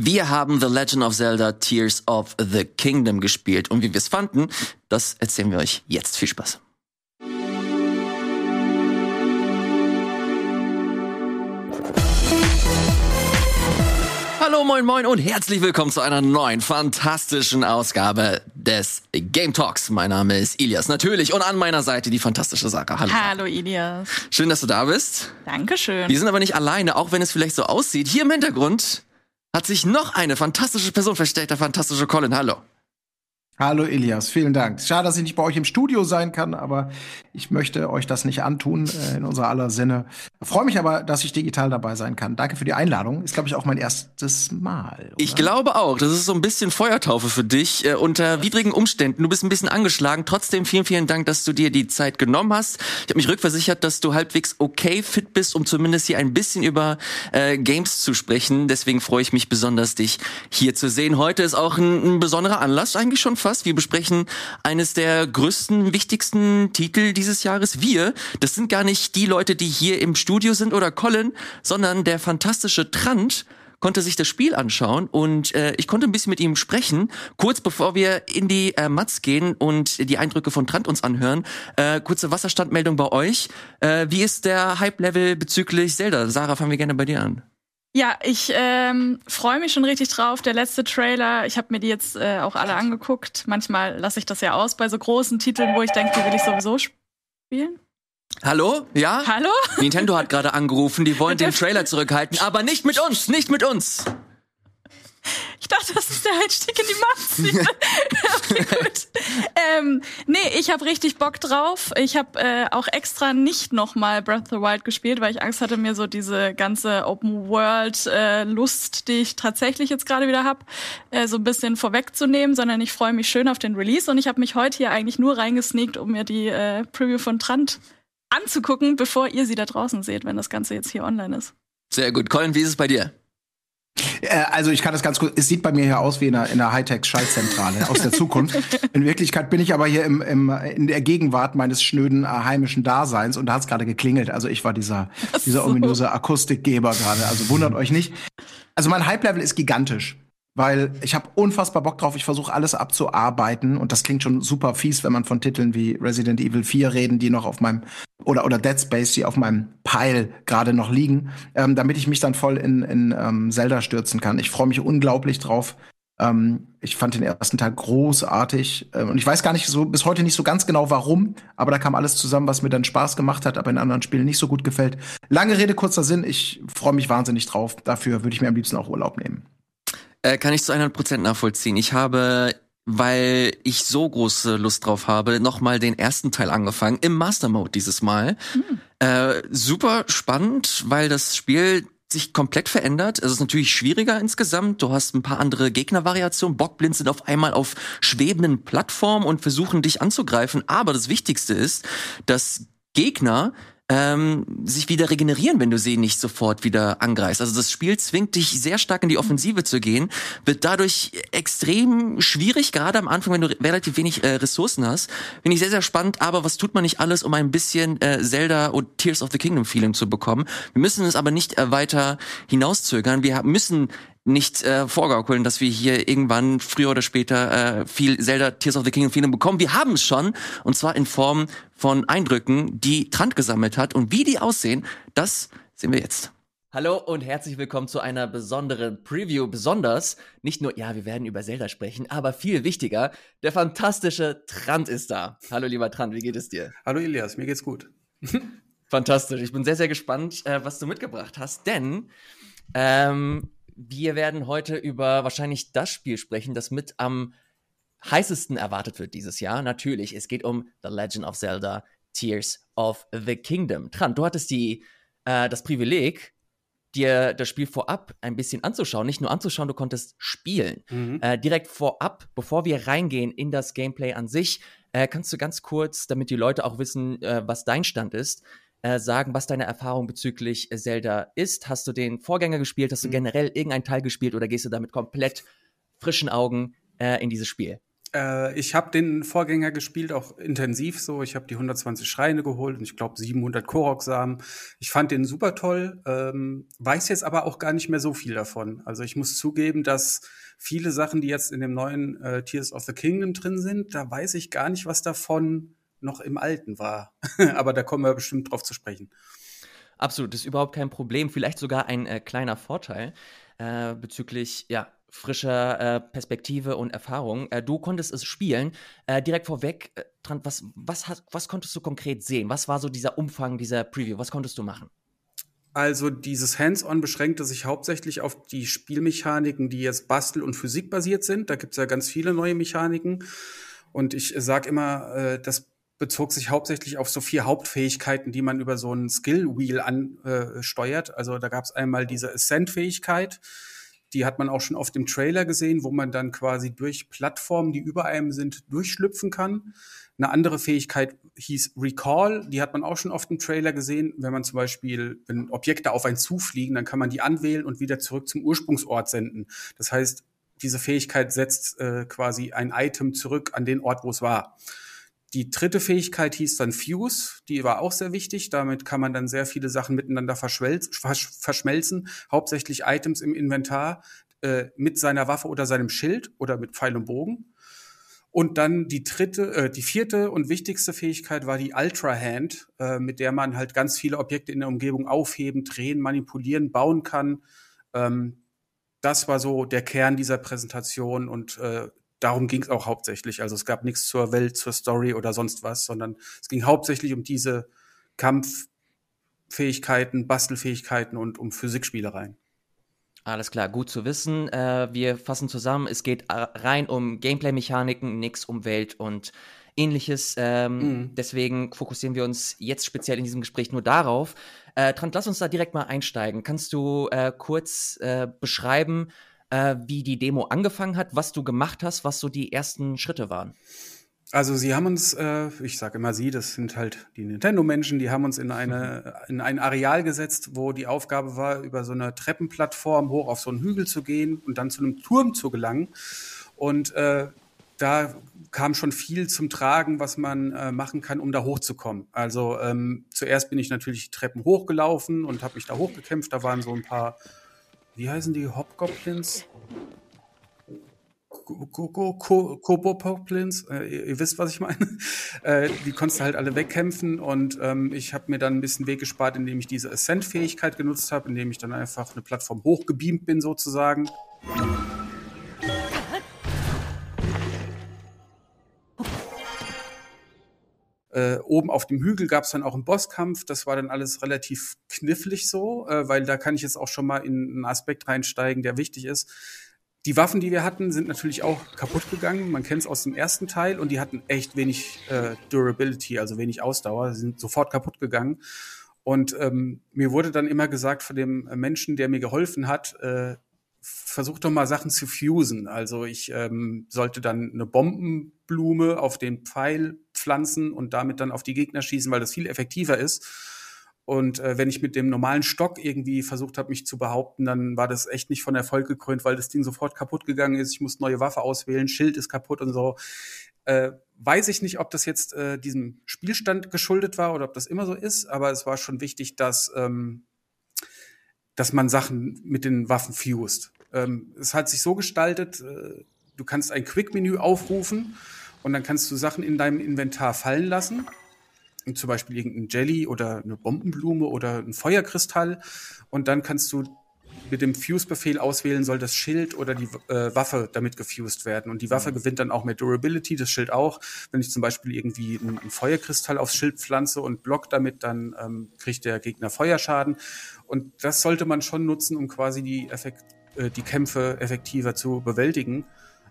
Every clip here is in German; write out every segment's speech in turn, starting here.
Wir haben The Legend of Zelda Tears of the Kingdom gespielt und wie wir es fanden, das erzählen wir euch jetzt. Viel Spaß. Hallo, moin, moin und herzlich willkommen zu einer neuen fantastischen Ausgabe des Game Talks. Mein Name ist Ilias, natürlich. Und an meiner Seite die fantastische Sarah. Hallo. Hallo, Ilias. Schön, dass du da bist. Dankeschön. Wir sind aber nicht alleine, auch wenn es vielleicht so aussieht. Hier im Hintergrund hat sich noch eine fantastische Person versteckt, der fantastische Colin. Hallo. Hallo Elias, vielen Dank. Schade, dass ich nicht bei euch im Studio sein kann, aber ich möchte euch das nicht antun äh, in unser aller Sinne. Freue mich aber, dass ich digital dabei sein kann. Danke für die Einladung. Ist, glaube ich, auch mein erstes Mal. Oder? Ich glaube auch. Das ist so ein bisschen Feuertaufe für dich. Äh, unter widrigen Umständen. Du bist ein bisschen angeschlagen. Trotzdem vielen, vielen Dank, dass du dir die Zeit genommen hast. Ich habe mich rückversichert, dass du halbwegs okay fit bist, um zumindest hier ein bisschen über äh, Games zu sprechen. Deswegen freue ich mich besonders, dich hier zu sehen. Heute ist auch ein, ein besonderer Anlass, eigentlich schon fast. Wir besprechen eines der größten, wichtigsten Titel dieses Jahres. Wir, das sind gar nicht die Leute, die hier im Studio sind oder Colin, sondern der fantastische Trant konnte sich das Spiel anschauen und äh, ich konnte ein bisschen mit ihm sprechen. Kurz bevor wir in die äh, Mats gehen und die Eindrücke von Trant uns anhören, äh, kurze Wasserstandmeldung bei euch. Äh, wie ist der Hype-Level bezüglich Zelda? Sarah, fangen wir gerne bei dir an. Ja, ich ähm, freue mich schon richtig drauf. Der letzte Trailer, ich habe mir die jetzt äh, auch alle angeguckt. Manchmal lasse ich das ja aus bei so großen Titeln, wo ich denke, die will ich sowieso spielen. Hallo? Ja? Hallo? Nintendo hat gerade angerufen, die wollen den Trailer zurückhalten, aber nicht mit uns, nicht mit uns. Ich dachte, das ist der Einstieg in die Macht. okay, gut. Ähm, nee, ich habe richtig Bock drauf. Ich habe äh, auch extra nicht nochmal Breath of the Wild gespielt, weil ich Angst hatte, mir so diese ganze Open World äh, Lust, die ich tatsächlich jetzt gerade wieder hab, äh, so ein bisschen vorwegzunehmen, sondern ich freue mich schön auf den Release und ich habe mich heute hier eigentlich nur reingesneakt, um mir die äh, Preview von Trant anzugucken, bevor ihr sie da draußen seht, wenn das Ganze jetzt hier online ist. Sehr gut. Colin, wie ist es bei dir? Äh, also ich kann das ganz kurz, es sieht bei mir hier aus wie in einer, in einer Hightech-Schaltzentrale aus der Zukunft. In Wirklichkeit bin ich aber hier im, im, in der Gegenwart meines schnöden äh, heimischen Daseins und da hat es gerade geklingelt. Also ich war dieser, dieser ominöse Akustikgeber gerade. Also wundert euch nicht. Also mein Hype-Level ist gigantisch weil ich habe unfassbar Bock drauf. Ich versuche alles abzuarbeiten und das klingt schon super fies, wenn man von Titeln wie Resident Evil 4 reden, die noch auf meinem oder oder Dead Space, die auf meinem Pile gerade noch liegen, ähm, damit ich mich dann voll in, in ähm, Zelda stürzen kann. Ich freue mich unglaublich drauf. Ähm, ich fand den ersten Teil großartig ähm, und ich weiß gar nicht so bis heute nicht so ganz genau warum, aber da kam alles zusammen, was mir dann Spaß gemacht hat, aber in anderen Spielen nicht so gut gefällt. Lange Rede kurzer Sinn. Ich freue mich wahnsinnig drauf. Dafür würde ich mir am liebsten auch Urlaub nehmen. Äh, kann ich zu 100% nachvollziehen. Ich habe weil ich so große Lust drauf habe, nochmal den ersten Teil angefangen, im Master Mode dieses Mal. Mhm. Äh, super spannend, weil das Spiel sich komplett verändert. Es ist natürlich schwieriger insgesamt. Du hast ein paar andere Gegnervariationen. Bockblind sind auf einmal auf schwebenden Plattformen und versuchen dich anzugreifen. Aber das Wichtigste ist, dass Gegner ähm, sich wieder regenerieren, wenn du sie nicht sofort wieder angreifst. Also das Spiel zwingt dich sehr stark in die Offensive zu gehen, wird dadurch extrem schwierig, gerade am Anfang, wenn du relativ wenig äh, Ressourcen hast. Finde ich sehr, sehr spannend, aber was tut man nicht alles, um ein bisschen äh, Zelda und Tears of the Kingdom Feeling zu bekommen? Wir müssen es aber nicht äh, weiter hinauszögern. Wir müssen nicht äh, vorgaukeln, dass wir hier irgendwann früher oder später äh, viel Zelda Tears of the Kingdom Feeling bekommen. Wir haben es schon und zwar in Form von Eindrücken, die Trant gesammelt hat und wie die aussehen, das sehen wir jetzt. Hallo und herzlich willkommen zu einer besonderen Preview. Besonders nicht nur, ja, wir werden über Zelda sprechen, aber viel wichtiger, der fantastische Trant ist da. Hallo lieber Trant, wie geht es dir? Hallo Elias, mir geht's gut. Fantastisch. Ich bin sehr, sehr gespannt, äh, was du mitgebracht hast, denn ähm, wir werden heute über wahrscheinlich das Spiel sprechen, das mit am heißesten erwartet wird dieses Jahr. Natürlich, es geht um The Legend of Zelda Tears of the Kingdom. Trant, du hattest die, äh, das Privileg, dir das Spiel vorab ein bisschen anzuschauen. Nicht nur anzuschauen, du konntest spielen. Mhm. Äh, direkt vorab, bevor wir reingehen in das Gameplay an sich, äh, kannst du ganz kurz, damit die Leute auch wissen, äh, was dein Stand ist, äh, sagen, was deine Erfahrung bezüglich Zelda ist. Hast du den Vorgänger gespielt? Hast du mhm. generell irgendeinen Teil gespielt oder gehst du damit komplett frischen Augen äh, in dieses Spiel? Äh, ich habe den Vorgänger gespielt, auch intensiv so. Ich habe die 120 Schreine geholt und ich glaube 700 Korok-Samen. Ich fand den super toll, ähm, weiß jetzt aber auch gar nicht mehr so viel davon. Also ich muss zugeben, dass viele Sachen, die jetzt in dem neuen äh, Tears of the Kingdom drin sind, da weiß ich gar nicht, was davon noch im Alten war. aber da kommen wir bestimmt drauf zu sprechen. Absolut, das ist überhaupt kein Problem. Vielleicht sogar ein äh, kleiner Vorteil äh, bezüglich ja, frischer äh, Perspektive und Erfahrung. Äh, du konntest es spielen. Äh, direkt vorweg, äh, was, was, hast, was konntest du konkret sehen? Was war so dieser Umfang dieser Preview? Was konntest du machen? Also dieses Hands-on beschränkte sich hauptsächlich auf die Spielmechaniken, die jetzt Bastel- und Physikbasiert sind. Da gibt es ja ganz viele neue Mechaniken. Und ich sage immer, das bezog sich hauptsächlich auf so vier Hauptfähigkeiten, die man über so ein Skill-Wheel ansteuert. Äh, also da gab es einmal diese Ascent-Fähigkeit, die hat man auch schon auf dem Trailer gesehen, wo man dann quasi durch Plattformen, die über einem sind, durchschlüpfen kann. Eine andere Fähigkeit hieß Recall, die hat man auch schon auf dem Trailer gesehen. Wenn man zum Beispiel, wenn Objekte auf einen zufliegen, dann kann man die anwählen und wieder zurück zum Ursprungsort senden. Das heißt, diese Fähigkeit setzt äh, quasi ein Item zurück an den Ort, wo es war. Die dritte Fähigkeit hieß dann Fuse, die war auch sehr wichtig. Damit kann man dann sehr viele Sachen miteinander verschmelzen, hauptsächlich Items im Inventar äh, mit seiner Waffe oder seinem Schild oder mit Pfeil und Bogen. Und dann die dritte, äh, die vierte und wichtigste Fähigkeit war die Ultra Hand, äh, mit der man halt ganz viele Objekte in der Umgebung aufheben, drehen, manipulieren, bauen kann. Ähm, das war so der Kern dieser Präsentation und äh, darum ging es auch hauptsächlich. Also es gab nichts zur Welt, zur Story oder sonst was, sondern es ging hauptsächlich um diese Kampffähigkeiten, Bastelfähigkeiten und um Physikspielereien. Alles klar, gut zu wissen. Äh, wir fassen zusammen, es geht rein um Gameplay-Mechaniken, nichts um Welt und ähnliches. Ähm, mhm. Deswegen fokussieren wir uns jetzt speziell in diesem Gespräch nur darauf. Äh, Trant, lass uns da direkt mal einsteigen. Kannst du äh, kurz äh, beschreiben, äh, wie die Demo angefangen hat, was du gemacht hast, was so die ersten Schritte waren. Also sie haben uns, äh, ich sage immer sie, das sind halt die Nintendo-Menschen, die haben uns in eine in ein Areal gesetzt, wo die Aufgabe war, über so eine Treppenplattform hoch auf so einen Hügel zu gehen und dann zu einem Turm zu gelangen. Und äh, da kam schon viel zum Tragen, was man äh, machen kann, um da hochzukommen. Also ähm, zuerst bin ich natürlich die Treppen hochgelaufen und habe mich da hochgekämpft. Da waren so ein paar wie heißen die Hobgoblins? Kobopoplins, äh, ihr, wisst, was ich meine. Äh, die konntest du halt alle wegkämpfen und ähm, ich habe mir dann ein bisschen Weg gespart, indem ich diese Ascent-Fähigkeit genutzt habe, indem ich dann einfach eine Plattform hochgebeamt bin sozusagen. Äh, oben auf dem Hügel gab es dann auch einen Bosskampf. Das war dann alles relativ knifflig so, äh, weil da kann ich jetzt auch schon mal in einen Aspekt reinsteigen, der wichtig ist. Die Waffen, die wir hatten, sind natürlich auch kaputt gegangen. Man kennt es aus dem ersten Teil und die hatten echt wenig äh, Durability, also wenig Ausdauer. Sie sind sofort kaputt gegangen. Und ähm, mir wurde dann immer gesagt von dem Menschen, der mir geholfen hat, äh, versuch doch mal Sachen zu fusen. Also ich ähm, sollte dann eine Bombenblume auf den Pfeil pflanzen und damit dann auf die Gegner schießen, weil das viel effektiver ist. Und äh, wenn ich mit dem normalen Stock irgendwie versucht habe, mich zu behaupten, dann war das echt nicht von Erfolg gekrönt, weil das Ding sofort kaputt gegangen ist. Ich musste neue Waffe auswählen, Schild ist kaputt und so. Äh, weiß ich nicht, ob das jetzt äh, diesem Spielstand geschuldet war oder ob das immer so ist, aber es war schon wichtig, dass, ähm, dass man Sachen mit den Waffen fused. Ähm, es hat sich so gestaltet, äh, du kannst ein Quick-Menü aufrufen und dann kannst du Sachen in deinem Inventar fallen lassen. Zum Beispiel irgendein Jelly oder eine Bombenblume oder ein Feuerkristall. Und dann kannst du mit dem Fuse-Befehl auswählen, soll das Schild oder die äh, Waffe damit gefused werden. Und die Waffe mhm. gewinnt dann auch mehr Durability, das Schild auch. Wenn ich zum Beispiel irgendwie einen, einen Feuerkristall aufs Schild pflanze und block damit, dann ähm, kriegt der Gegner Feuerschaden. Und das sollte man schon nutzen, um quasi die, Effekt, äh, die Kämpfe effektiver zu bewältigen.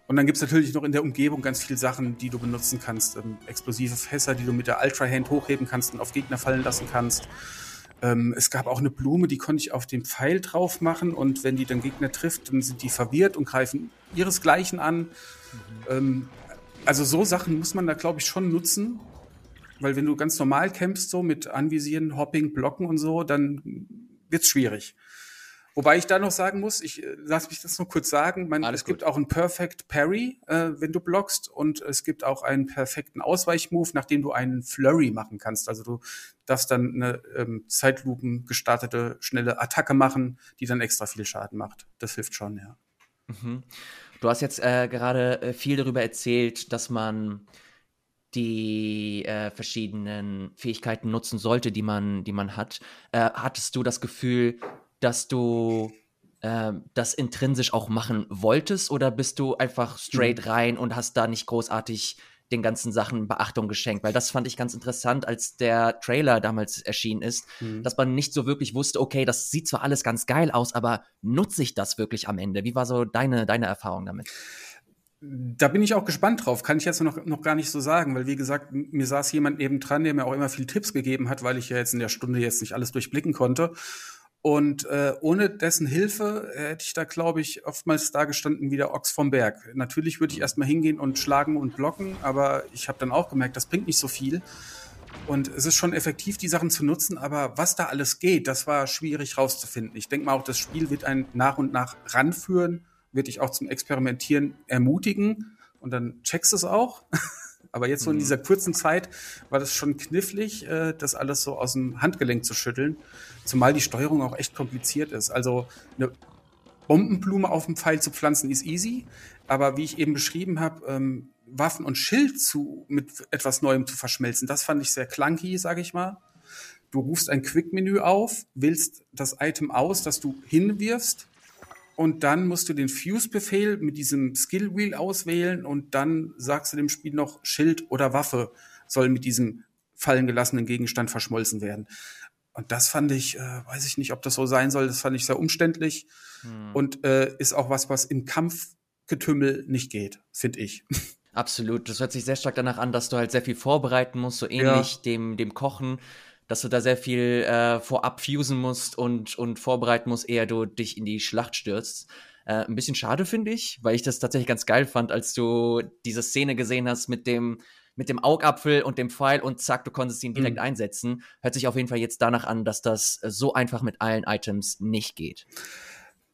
Und dann gibt's natürlich noch in der Umgebung ganz viele Sachen, die du benutzen kannst. Ähm, explosive Fässer, die du mit der Ultra Hand hochheben kannst und auf Gegner fallen lassen kannst. Ähm, es gab auch eine Blume, die konnte ich auf den Pfeil drauf machen und wenn die dann Gegner trifft, dann sind die verwirrt und greifen ihresgleichen an. Mhm. Ähm, also so Sachen muss man da, glaube ich, schon nutzen. Weil wenn du ganz normal kämpfst, so mit Anvisieren, Hopping, Blocken und so, dann wird's schwierig. Wobei ich da noch sagen muss, ich äh, lass mich das nur kurz sagen, man, es gibt auch einen Perfect Parry, äh, wenn du blockst, und es gibt auch einen perfekten Ausweichmove, nachdem du einen Flurry machen kannst. Also du darfst dann eine ähm, Zeitlupen gestartete schnelle Attacke machen, die dann extra viel Schaden macht. Das hilft schon, ja. Mhm. Du hast jetzt äh, gerade äh, viel darüber erzählt, dass man die äh, verschiedenen Fähigkeiten nutzen sollte, die man, die man hat. Äh, hattest du das Gefühl, dass du äh, das intrinsisch auch machen wolltest oder bist du einfach straight mhm. rein und hast da nicht großartig den ganzen Sachen Beachtung geschenkt, weil das fand ich ganz interessant, als der Trailer damals erschienen ist, mhm. dass man nicht so wirklich wusste, okay, das sieht zwar alles ganz geil aus, aber nutze ich das wirklich am Ende? Wie war so deine, deine Erfahrung damit? Da bin ich auch gespannt drauf, kann ich jetzt noch, noch gar nicht so sagen, weil wie gesagt, mir saß jemand nebendran, der mir auch immer viel Tipps gegeben hat, weil ich ja jetzt in der Stunde jetzt nicht alles durchblicken konnte. Und äh, ohne dessen Hilfe hätte ich da, glaube ich, oftmals da gestanden wie der Ochs vom Berg. Natürlich würde ich erstmal hingehen und schlagen und blocken, aber ich habe dann auch gemerkt, das bringt nicht so viel. Und es ist schon effektiv, die Sachen zu nutzen, aber was da alles geht, das war schwierig rauszufinden. Ich denke mal auch, das Spiel wird einen nach und nach ranführen, wird dich auch zum Experimentieren ermutigen und dann checkst du es auch. aber jetzt so in mhm. dieser kurzen Zeit war das schon knifflig, äh, das alles so aus dem Handgelenk zu schütteln. Zumal die Steuerung auch echt kompliziert ist. Also eine Bombenblume auf dem Pfeil zu pflanzen ist easy, aber wie ich eben beschrieben habe, ähm, Waffen und Schild zu mit etwas Neuem zu verschmelzen, das fand ich sehr clunky, sage ich mal. Du rufst ein Quick-Menü auf, wählst das Item aus, das du hinwirfst, und dann musst du den Fuse-Befehl mit diesem Skill-Wheel auswählen und dann sagst du dem Spiel noch, Schild oder Waffe soll mit diesem fallen gelassenen Gegenstand verschmolzen werden. Und das fand ich, äh, weiß ich nicht, ob das so sein soll, das fand ich sehr umständlich hm. und äh, ist auch was, was im Kampfgetümmel nicht geht, finde ich. Absolut. Das hört sich sehr stark danach an, dass du halt sehr viel vorbereiten musst, so ähnlich ja. dem, dem Kochen, dass du da sehr viel äh, vorab fusen musst und, und vorbereiten musst, eher du dich in die Schlacht stürzt. Äh, ein bisschen schade, finde ich, weil ich das tatsächlich ganz geil fand, als du diese Szene gesehen hast mit dem, mit dem Augapfel und dem Pfeil und zack, du konntest ihn direkt mhm. einsetzen. Hört sich auf jeden Fall jetzt danach an, dass das so einfach mit allen Items nicht geht.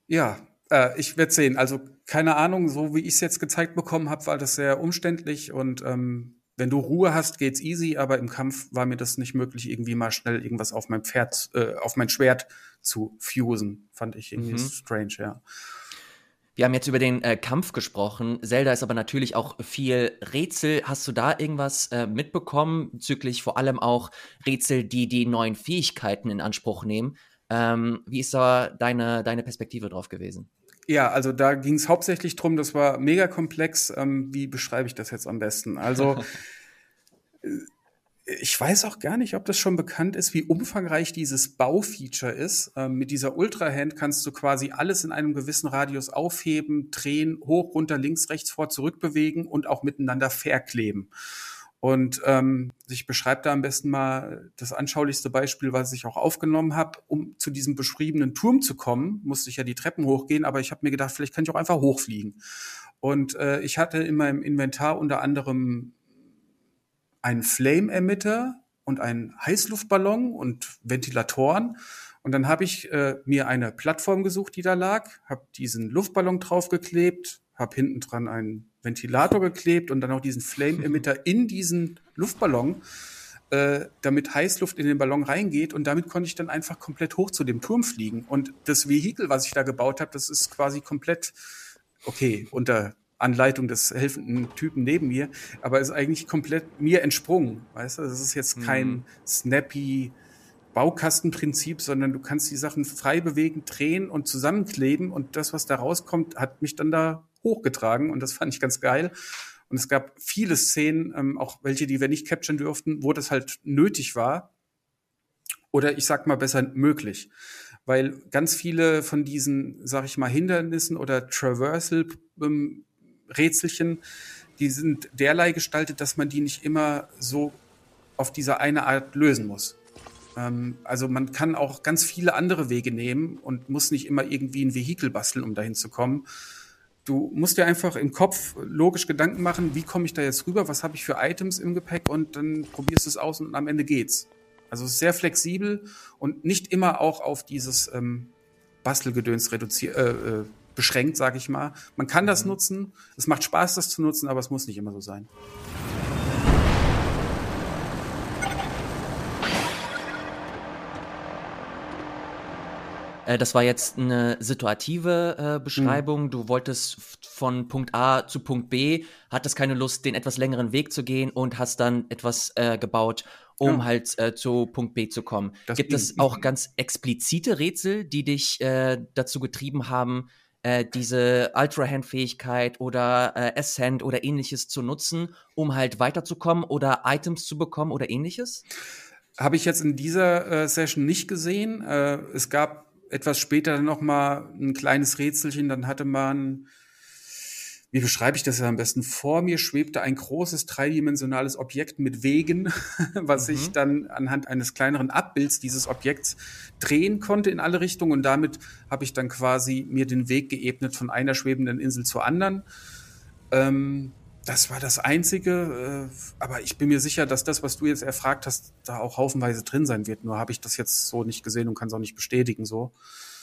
Ja, äh, ich werde sehen. Also keine Ahnung, so wie ich es jetzt gezeigt bekommen habe, war das sehr umständlich und ähm, wenn du Ruhe hast, geht's easy, aber im Kampf war mir das nicht möglich, irgendwie mal schnell irgendwas auf mein Pferd, äh, auf mein Schwert zu fusen. Fand ich irgendwie mhm. strange, ja. Wir haben jetzt über den äh, Kampf gesprochen. Zelda ist aber natürlich auch viel Rätsel. Hast du da irgendwas äh, mitbekommen bezüglich vor allem auch Rätsel, die die neuen Fähigkeiten in Anspruch nehmen? Ähm, wie ist da deine, deine Perspektive drauf gewesen? Ja, also da ging es hauptsächlich drum. das war mega komplex. Ähm, wie beschreibe ich das jetzt am besten? Also ich weiß auch gar nicht, ob das schon bekannt ist, wie umfangreich dieses Baufeature ist. Ähm, mit dieser Ultra-Hand kannst du quasi alles in einem gewissen Radius aufheben, drehen, hoch, runter, links, rechts, vor, zurück bewegen und auch miteinander verkleben. Und ähm, ich beschreibe da am besten mal das anschaulichste Beispiel, was ich auch aufgenommen habe. Um zu diesem beschriebenen Turm zu kommen, musste ich ja die Treppen hochgehen, aber ich habe mir gedacht, vielleicht kann ich auch einfach hochfliegen. Und äh, ich hatte in meinem Inventar unter anderem einen Flame-Emitter und einen Heißluftballon und Ventilatoren. Und dann habe ich äh, mir eine Plattform gesucht, die da lag, habe diesen Luftballon draufgeklebt, habe hinten dran einen Ventilator geklebt und dann auch diesen Flame-Emitter in diesen Luftballon, äh, damit Heißluft in den Ballon reingeht. Und damit konnte ich dann einfach komplett hoch zu dem Turm fliegen. Und das Vehikel, was ich da gebaut habe, das ist quasi komplett, okay, unter Anleitung des helfenden Typen neben mir, aber ist eigentlich komplett mir entsprungen. Weißt du, das ist jetzt kein mhm. snappy Baukastenprinzip, sondern du kannst die Sachen frei bewegen, drehen und zusammenkleben und das, was da rauskommt, hat mich dann da hochgetragen und das fand ich ganz geil. Und es gab viele Szenen, ähm, auch welche, die wir nicht capturen durften, wo das halt nötig war. Oder ich sag mal besser möglich. Weil ganz viele von diesen, sag ich mal, Hindernissen oder Traversal ähm, die sind derlei gestaltet, dass man die nicht immer so auf diese eine Art lösen muss. Ähm, also man kann auch ganz viele andere Wege nehmen und muss nicht immer irgendwie ein Vehikel basteln, um dahin zu kommen. Du musst dir einfach im Kopf logisch Gedanken machen, wie komme ich da jetzt rüber, was habe ich für Items im Gepäck und dann probierst du es aus und am Ende geht's. Also sehr flexibel und nicht immer auch auf dieses ähm, Bastelgedöns reduziert, äh, äh, beschränkt, sag ich mal. Man kann das mhm. nutzen, es macht Spaß, das zu nutzen, aber es muss nicht immer so sein. Äh, das war jetzt eine situative äh, Beschreibung. Mhm. Du wolltest von Punkt A zu Punkt B, hattest keine Lust, den etwas längeren Weg zu gehen und hast dann etwas äh, gebaut, um ja. halt äh, zu Punkt B zu kommen. Das Gibt es auch ganz explizite Rätsel, die dich äh, dazu getrieben haben, diese Ultra-Hand-Fähigkeit oder äh, S-Hand oder ähnliches zu nutzen, um halt weiterzukommen oder Items zu bekommen oder ähnliches? Habe ich jetzt in dieser äh, Session nicht gesehen. Äh, es gab etwas später noch mal ein kleines Rätselchen. Dann hatte man, wie beschreibe ich das ja am besten? Vor mir schwebte ein großes dreidimensionales Objekt mit Wegen, was mhm. ich dann anhand eines kleineren Abbilds dieses Objekts drehen konnte in alle Richtungen. Und damit habe ich dann quasi mir den Weg geebnet von einer schwebenden Insel zur anderen. Ähm, das war das Einzige, äh, aber ich bin mir sicher, dass das, was du jetzt erfragt hast, da auch haufenweise drin sein wird. Nur habe ich das jetzt so nicht gesehen und kann es auch nicht bestätigen. So,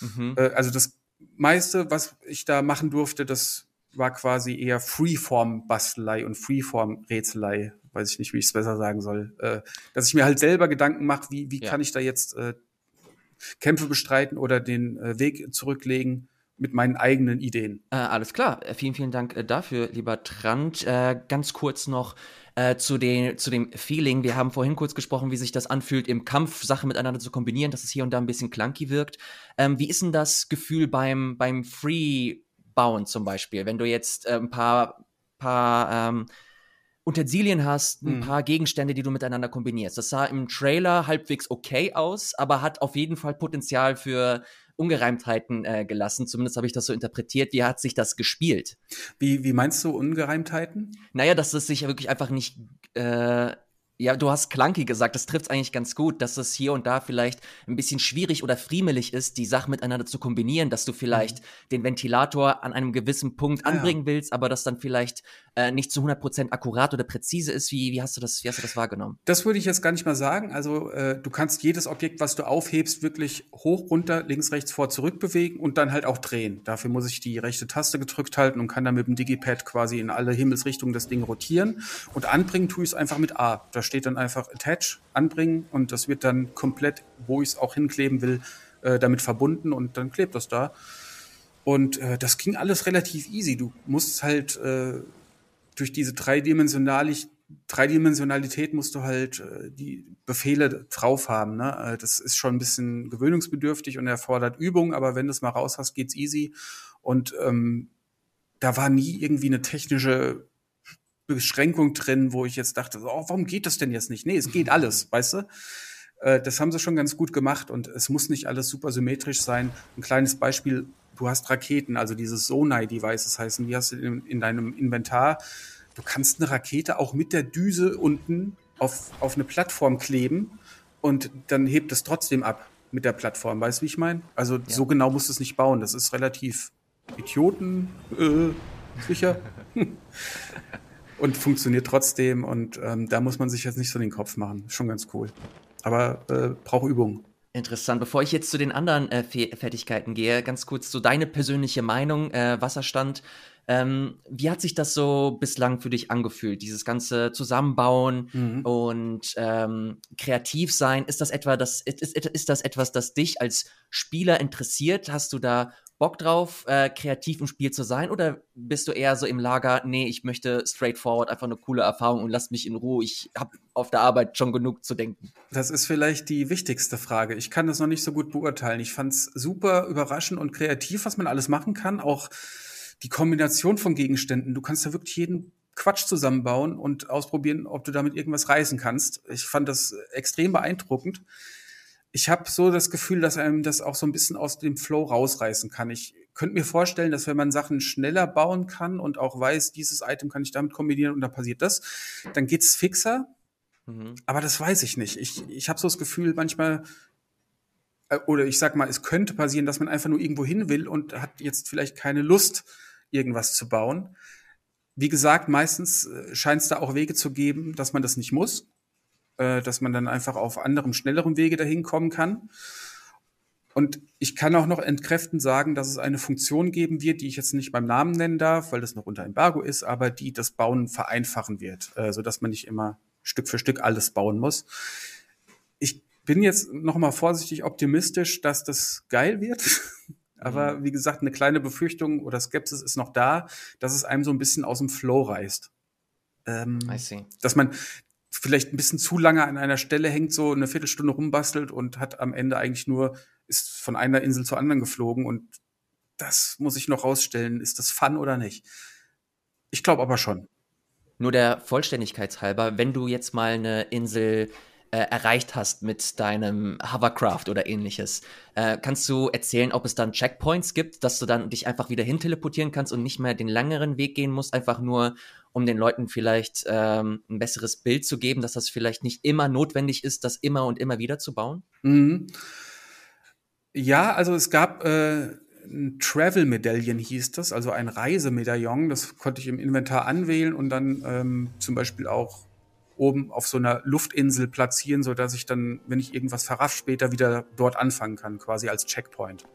mhm. Äh, also das meiste, was ich da machen durfte, das war quasi eher Freeform-Bastelei und Freeform-Rätselei. Weiß ich nicht, wie ich es besser sagen soll. Äh, dass ich mir halt selber Gedanken mache, wie, wie ja. kann ich da jetzt Kämpfe bestreiten oder den Weg zurücklegen mit meinen eigenen Ideen. Äh, alles klar. Äh, vielen, vielen Dank äh, dafür, lieber Trant. Äh, ganz kurz noch äh, zu, den, zu dem Feeling. Wir haben vorhin kurz gesprochen, wie sich das anfühlt, im Kampf Sachen miteinander zu kombinieren, dass es hier und da ein bisschen clunky wirkt. Ähm, wie ist denn das Gefühl beim, beim Free-Bauen zum Beispiel? Wenn du jetzt äh, ein paar, paar ähm, Utensilien hast, ein mhm. paar Gegenstände, die du miteinander kombinierst. Das sah im Trailer halbwegs okay aus, aber hat auf jeden Fall Potenzial für Ungereimtheiten äh, gelassen. Zumindest habe ich das so interpretiert. Wie hat sich das gespielt? Wie, wie meinst du Ungereimtheiten? Naja, dass es sich ja wirklich einfach nicht äh, ja, du hast Clunky gesagt, das trifft eigentlich ganz gut, dass es hier und da vielleicht ein bisschen schwierig oder friemelig ist, die Sachen miteinander zu kombinieren, dass du vielleicht mhm. den Ventilator an einem gewissen Punkt ah, anbringen ja. willst, aber das dann vielleicht äh, nicht zu 100% akkurat oder präzise ist. Wie, wie, hast du das, wie hast du das wahrgenommen? Das würde ich jetzt gar nicht mal sagen. Also äh, du kannst jedes Objekt, was du aufhebst, wirklich hoch, runter, links, rechts, vor, zurück bewegen und dann halt auch drehen. Dafür muss ich die rechte Taste gedrückt halten und kann dann mit dem Digipad quasi in alle Himmelsrichtungen das Ding rotieren. Und anbringen tue ich es einfach mit A. Da steht dann einfach Attach, anbringen und das wird dann komplett, wo ich es auch hinkleben will, äh, damit verbunden und dann klebt das da. Und äh, das ging alles relativ easy. Du musst halt äh, durch diese Dreidimensionalig Dreidimensionalität musst du halt äh, die Befehle drauf haben. Ne? Äh, das ist schon ein bisschen gewöhnungsbedürftig und erfordert Übung, aber wenn du es mal raus hast, geht's easy. Und ähm, da war nie irgendwie eine technische Beschränkung drin, wo ich jetzt dachte, oh, warum geht das denn jetzt nicht? Nee, es geht alles, weißt du? Äh, das haben sie schon ganz gut gemacht und es muss nicht alles super symmetrisch sein. Ein kleines Beispiel, du hast Raketen, also dieses Sonai-Devices heißen, die hast du in, in, deinem Inventar. Du kannst eine Rakete auch mit der Düse unten auf, auf eine Plattform kleben und dann hebt es trotzdem ab mit der Plattform. Weißt du, wie ich meine? Also ja. so genau musst du es nicht bauen. Das ist relativ Idioten äh, sicher. und funktioniert trotzdem. Und ähm, da muss man sich jetzt nicht so den Kopf machen. Schon ganz cool. Aber äh, braucht Übung. Interessant. Bevor ich jetzt zu den anderen äh, Fertigkeiten gehe, ganz kurz so deine persönliche Meinung, äh, Wasserstand. Ähm, wie hat sich das so bislang für dich angefühlt? Dieses ganze Zusammenbauen mhm. und ähm, kreativ sein. Ist das etwa das, ist, ist, ist das etwas, das dich als Spieler interessiert? Hast du da Bock drauf, äh, kreativ im Spiel zu sein? Oder bist du eher so im Lager, nee, ich möchte straightforward einfach eine coole Erfahrung und lass mich in Ruhe, ich habe auf der Arbeit schon genug zu denken? Das ist vielleicht die wichtigste Frage. Ich kann das noch nicht so gut beurteilen. Ich fand es super überraschend und kreativ, was man alles machen kann. Auch die Kombination von Gegenständen. Du kannst da wirklich jeden Quatsch zusammenbauen und ausprobieren, ob du damit irgendwas reißen kannst. Ich fand das extrem beeindruckend ich habe so das Gefühl, dass einem das auch so ein bisschen aus dem Flow rausreißen kann. Ich könnte mir vorstellen, dass wenn man Sachen schneller bauen kann und auch weiß, dieses Item kann ich damit kombinieren und dann passiert das, dann geht's fixer. Mhm. Aber das weiß ich nicht. Ich, ich habe so das Gefühl, manchmal, äh, oder ich sag mal, es könnte passieren, dass man einfach nur irgendwo hin will und hat jetzt vielleicht keine Lust, irgendwas zu bauen. Wie gesagt, meistens äh, scheint es da auch Wege zu geben, dass man das nicht muss äh, dass man dann einfach auf anderem, schnellerem Wege dahin kommen kann. Und ich kann auch noch entkräftend sagen, dass es eine Funktion geben wird, die ich jetzt nicht beim Namen nennen darf, weil das noch unter Embargo ist, aber die das Bauen vereinfachen wird, äh, sodass man nicht immer Stück für Stück alles bauen muss. Ich bin jetzt noch mal vorsichtig optimistisch, dass das geil wird. aber mhm. wie gesagt, eine kleine Befürchtung oder Skepsis ist noch da, dass es einem so ein bisschen aus dem Flow reißt. Ähm, I see. Dass man vielleicht ein bisschen zu lange an einer Stelle hängt, so eine Viertelstunde rumbastelt und hat am Ende eigentlich nur, ist von einer Insel zur anderen geflogen und das muss ich noch rausstellen. Ist das Fun oder nicht? Ich glaube aber schon. Nur der Vollständigkeit halber, wenn du jetzt mal eine Insel äh, erreicht hast mit deinem Hovercraft oder ähnliches. Äh, kannst du erzählen, ob es dann Checkpoints gibt, dass du dann dich einfach wieder hin teleportieren kannst und nicht mehr den langeren Weg gehen musst, einfach nur, um den Leuten vielleicht ähm, ein besseres Bild zu geben, dass das vielleicht nicht immer notwendig ist, das immer und immer wieder zu bauen? Mhm. Ja, also es gab äh, ein Travel Medaillion hieß das, also ein Reisemedaillon. Das konnte ich im Inventar anwählen und dann ähm, zum Beispiel auch oben auf so einer Luftinsel platzieren, so dass ich dann, wenn ich irgendwas verraff, später wieder dort anfangen kann, quasi als Checkpoint.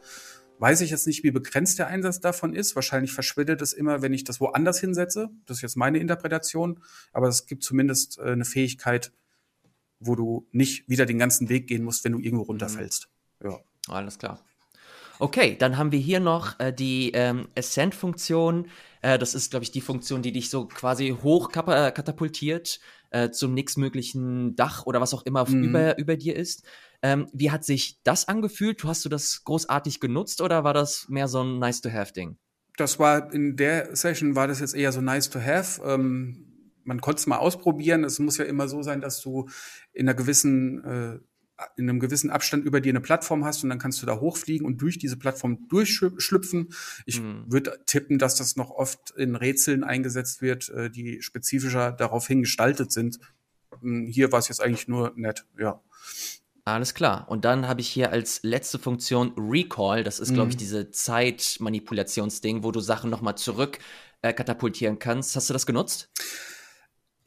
Weiß ich jetzt nicht, wie begrenzt der Einsatz davon ist. Wahrscheinlich verschwindet es immer, wenn ich das woanders hinsetze. Das ist jetzt meine Interpretation. Aber es gibt zumindest äh, eine Fähigkeit, wo du nicht wieder den ganzen Weg gehen musst, wenn du irgendwo runterfällst. Mhm. Ja. Alles klar. Okay, dann haben wir hier noch äh, die ähm, Ascent-Funktion. Äh, das ist, glaube ich, die Funktion, die dich so quasi hoch katapultiert äh, zum nächstmöglichen Dach oder was auch immer mhm. über, über dir ist. Ähm, wie hat sich das angefühlt? Hast du das großartig genutzt oder war das mehr so ein Nice-to-Have-Ding? Das war in der Session war das jetzt eher so nice to have. Ähm, man konnte es mal ausprobieren. Es muss ja immer so sein, dass du in einer gewissen äh, in einem gewissen Abstand über dir eine Plattform hast und dann kannst du da hochfliegen und durch diese Plattform durchschlüpfen. Ich mhm. würde tippen, dass das noch oft in Rätseln eingesetzt wird, äh, die spezifischer daraufhin gestaltet sind. Hm, hier war es jetzt eigentlich nur nett, ja. Alles klar. Und dann habe ich hier als letzte Funktion Recall. Das ist, glaube ich, mhm. diese Zeitmanipulationsding, wo du Sachen nochmal zurück äh, katapultieren kannst. Hast du das genutzt?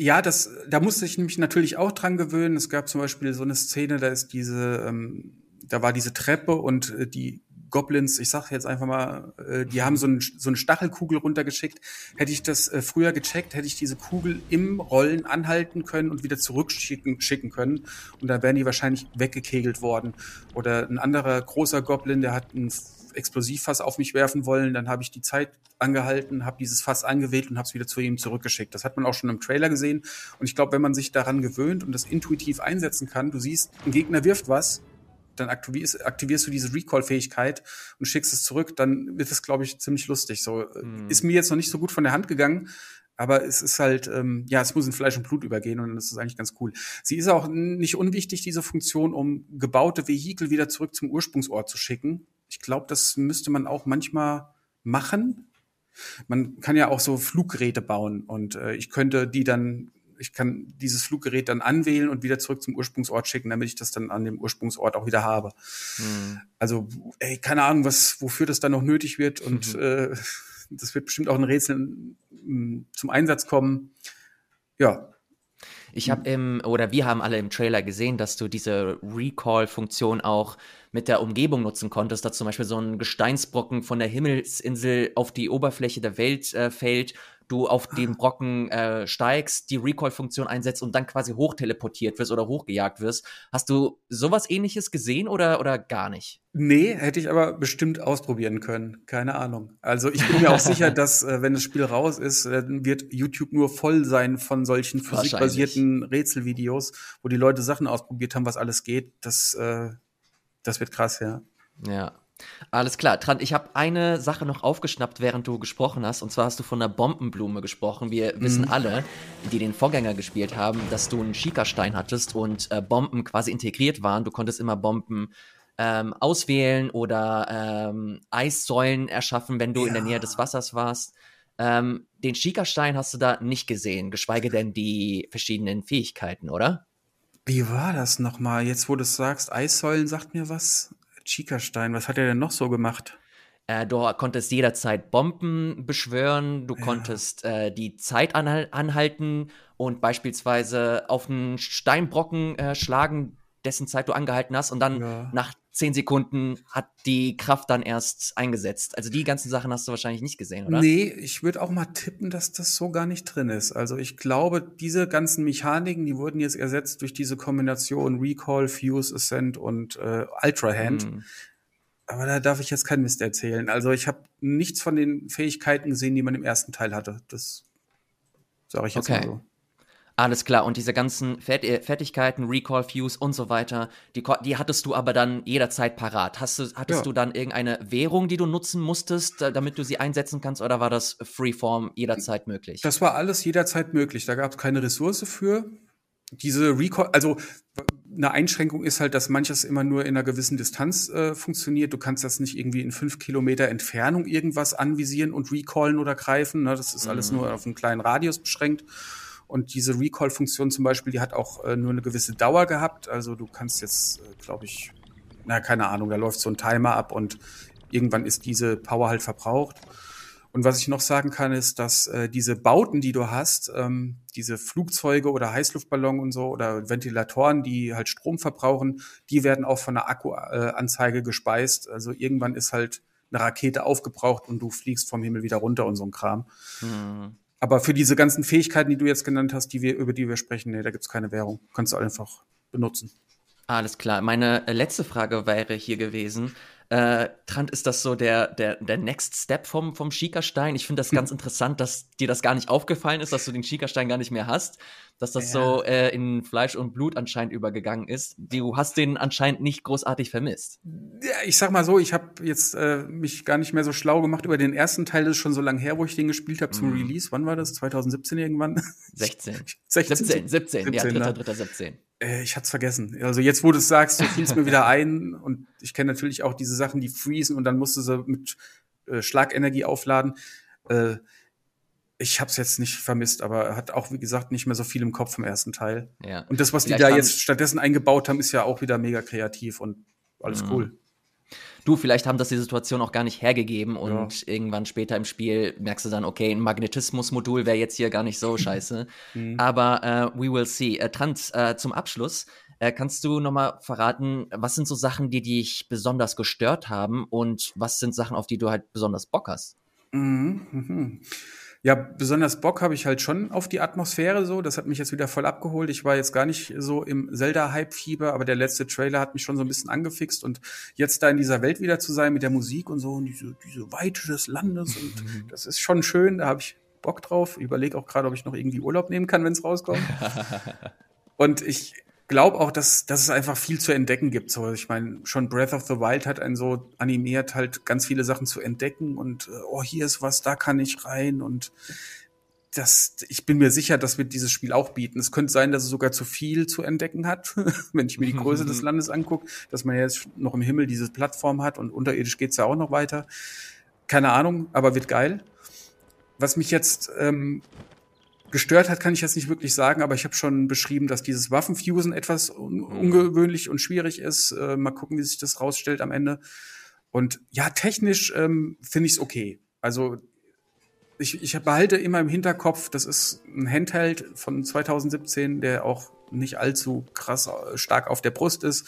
Ja, das, da musste ich mich natürlich auch dran gewöhnen. Es gab zum Beispiel so eine Szene, da ist diese, ähm, da war diese Treppe und äh, die Goblins, ich sag jetzt einfach mal, äh, die haben so, ein, so eine Stachelkugel runtergeschickt. Hätte ich das äh, früher gecheckt, hätte ich diese Kugel im Rollen anhalten können und wieder zurückschicken schicken können. Und da wären die wahrscheinlich weggekegelt worden. Oder ein anderer großer Goblin, der hat ein Explosivfass auf mich werfen wollen. Dann habe ich die Zeit angehalten, habe dieses Fass angewählt und habe es wieder zu ihm zurückgeschickt. Das hat man auch schon im Trailer gesehen. Und ich glaube, wenn man sich daran gewöhnt und das intuitiv einsetzen kann, du siehst, ein Gegner wirft was, dann aktivierst, aktivierst du diese Recall-Fähigkeit und schickst es zurück, dann wird es, glaube ich, ziemlich lustig. So mhm. ist mir jetzt noch nicht so gut von der Hand gegangen, aber es ist halt, ähm, ja, es muss in Fleisch und Blut übergehen und das ist eigentlich ganz cool. Sie ist auch nicht unwichtig, diese Funktion, um gebaute Vehikel wieder zurück zum Ursprungsort zu schicken. Ich glaube, das müsste man auch manchmal machen. Man kann ja auch so Fluggeräte bauen und äh, ich könnte die dann, ich kann dieses Fluggerät dann anwählen und wieder zurück zum Ursprungsort schicken, damit ich das dann an dem Ursprungsort auch wieder habe. Hm. Also, ey, keine Ahnung, was, wofür das dann noch nötig wird und mhm. äh, das wird bestimmt auch ein Rätsel mm, zum Einsatz kommen. Ja, ich habe im, oder wir haben alle im Trailer gesehen, dass du diese Recall-Funktion auch mit der Umgebung nutzen konntest, dass zum Beispiel so ein Gesteinsbrocken von der Himmelsinsel auf die Oberfläche der Welt äh, fällt, du auf den Brocken äh, steigst, die Recall-Funktion einsetzt und dann quasi hochteleportiert wirst oder hochgejagt wirst. Hast du sowas ähnliches gesehen oder, oder gar nicht? Nee, hätte ich aber bestimmt ausprobieren können. Keine Ahnung. Also ich bin mir auch sicher, dass äh, wenn das Spiel raus ist, äh, wird YouTube nur voll sein von solchen physikbasierten Rätselvideos, wo die Leute Sachen ausprobiert haben, was alles geht. Das äh, das wird krass, ja. Ja. Alles klar. Trant, ich habe eine Sache noch aufgeschnappt, während du gesprochen hast. Und zwar hast du von einer Bombenblume gesprochen. Wir mhm. wissen alle, die den Vorgänger gespielt haben, dass du einen Schikastein hattest und äh, Bomben quasi integriert waren. Du konntest immer Bomben ähm, auswählen oder ähm, Eissäulen erschaffen, wenn du ja. in der Nähe des Wassers warst. Ähm, den Schikastein hast du da nicht gesehen, geschweige denn die verschiedenen Fähigkeiten, oder? Wie war das nochmal? Jetzt, wo du es sagst, Eissäulen sagt mir was. Chicastein, was hat er denn noch so gemacht? Äh, du konntest jederzeit Bomben beschwören, du ja. konntest äh, die Zeit anhal anhalten und beispielsweise auf einen Steinbrocken äh, schlagen, dessen Zeit du angehalten hast und dann ja. nach zehn Sekunden hat die Kraft dann erst eingesetzt. Also die ganzen Sachen hast du wahrscheinlich nicht gesehen, oder? Nee, ich würde auch mal tippen, dass das so gar nicht drin ist. Also ich glaube, diese ganzen Mechaniken, die wurden jetzt ersetzt durch diese Kombination Recall, Fuse, Ascent und äh, Ultra Hand. Mhm. Aber da darf ich jetzt keinen Mist erzählen. Also ich habe nichts von den Fähigkeiten gesehen, die man im ersten Teil hatte. Das sage ich jetzt okay. mal so. Alles klar, und diese ganzen Fert äh, Fertigkeiten, Recall, Fuse und so weiter, die, die hattest du aber dann jederzeit parat. Hast du, hattest ja. du dann irgendeine Währung, die du nutzen musstest, damit du sie einsetzen kannst, oder war das Freeform jederzeit möglich? Das war alles jederzeit möglich. Da gab es keine Ressource für. Diese Recall, also eine Einschränkung ist halt, dass manches immer nur in einer gewissen Distanz äh, funktioniert. Du kannst das nicht irgendwie in fünf Kilometer Entfernung irgendwas anvisieren und recallen oder greifen. Ne? Das ist mhm. alles nur auf einen kleinen Radius beschränkt. Und diese Recall-Funktion zum Beispiel, die hat auch äh, nur eine gewisse Dauer gehabt. Also du kannst jetzt, äh, glaube ich, na, keine Ahnung, da läuft so ein Timer ab und irgendwann ist diese Power halt verbraucht. Und was ich noch sagen kann, ist, dass äh, diese Bauten, die du hast, ähm, diese Flugzeuge oder Heißluftballon und so oder Ventilatoren, die halt Strom verbrauchen, die werden auch von der Akkuanzeige äh, gespeist. Also irgendwann ist halt eine Rakete aufgebraucht und du fliegst vom Himmel wieder runter und so ein Kram. Mhm. Aber für diese ganzen Fähigkeiten, die du jetzt genannt hast, die wir, über die wir sprechen, nee, da gibt's keine Währung. Kannst du einfach benutzen. Alles klar. Meine äh, letzte Frage wäre hier gewesen. Äh, Trant, ist das so der, der, der Next Step vom, vom Schiekerstein? Ich finde das ganz interessant, dass dir das gar nicht aufgefallen ist, dass du den Schiekerstein gar nicht mehr hast, dass das ja. so äh, in Fleisch und Blut anscheinend übergegangen ist. Du hast den anscheinend nicht großartig vermisst. Ja, ich sag mal so, ich habe jetzt äh, mich gar nicht mehr so schlau gemacht über den ersten Teil. Das ist schon so lange her, wo ich den gespielt habe zum mm. Release. Wann war das? 2017 irgendwann? 16. 16 17, 17, 17 ja, 3. 3. 17. Äh, ich hatte es vergessen. Also jetzt, wo du es sagst, so fiel es mir wieder ein. Und ich kenne natürlich auch diese Sachen, die freezen und dann musst du sie mit äh, Schlagenergie aufladen. Äh, ich habe es jetzt nicht vermisst, aber hat auch, wie gesagt, nicht mehr so viel im Kopf vom ersten Teil. Ja. Und das, was Vielleicht die da jetzt stattdessen eingebaut haben, ist ja auch wieder mega kreativ und alles mhm. cool du, vielleicht haben das die Situation auch gar nicht hergegeben und ja. irgendwann später im Spiel merkst du dann, okay, ein Magnetismus-Modul wäre jetzt hier gar nicht so scheiße. mhm. Aber äh, we will see. Äh, Trans, äh, zum Abschluss, äh, kannst du nochmal verraten, was sind so Sachen, die dich besonders gestört haben und was sind Sachen, auf die du halt besonders Bock hast? Mhm. Mhm. Ja, besonders Bock habe ich halt schon auf die Atmosphäre so. Das hat mich jetzt wieder voll abgeholt. Ich war jetzt gar nicht so im Zelda-Hype-Fieber, aber der letzte Trailer hat mich schon so ein bisschen angefixt. Und jetzt da in dieser Welt wieder zu sein mit der Musik und so und diese, diese Weite des Landes und mhm. das ist schon schön. Da habe ich Bock drauf. Überlege auch gerade, ob ich noch irgendwie Urlaub nehmen kann, wenn es rauskommt. und ich glaube auch, dass, dass es einfach viel zu entdecken gibt. So, ich meine, schon Breath of the Wild hat einen so animiert, halt ganz viele Sachen zu entdecken und äh, oh, hier ist was, da kann ich rein und das, ich bin mir sicher, dass wir dieses Spiel auch bieten. Es könnte sein, dass es sogar zu viel zu entdecken hat, wenn ich mir die Größe des Landes angucke, dass man jetzt noch im Himmel diese Plattform hat und unterirdisch geht's ja auch noch weiter. Keine Ahnung, aber wird geil. Was mich jetzt ähm, Gestört hat, kann ich jetzt nicht wirklich sagen, aber ich habe schon beschrieben, dass dieses Waffenfusen etwas un mhm. ungewöhnlich und schwierig ist. Äh, mal gucken, wie sich das rausstellt am Ende. Und ja, technisch ähm, finde ich es okay. Also ich, ich behalte immer im Hinterkopf, das ist ein Handheld von 2017, der auch nicht allzu krass äh, stark auf der Brust ist.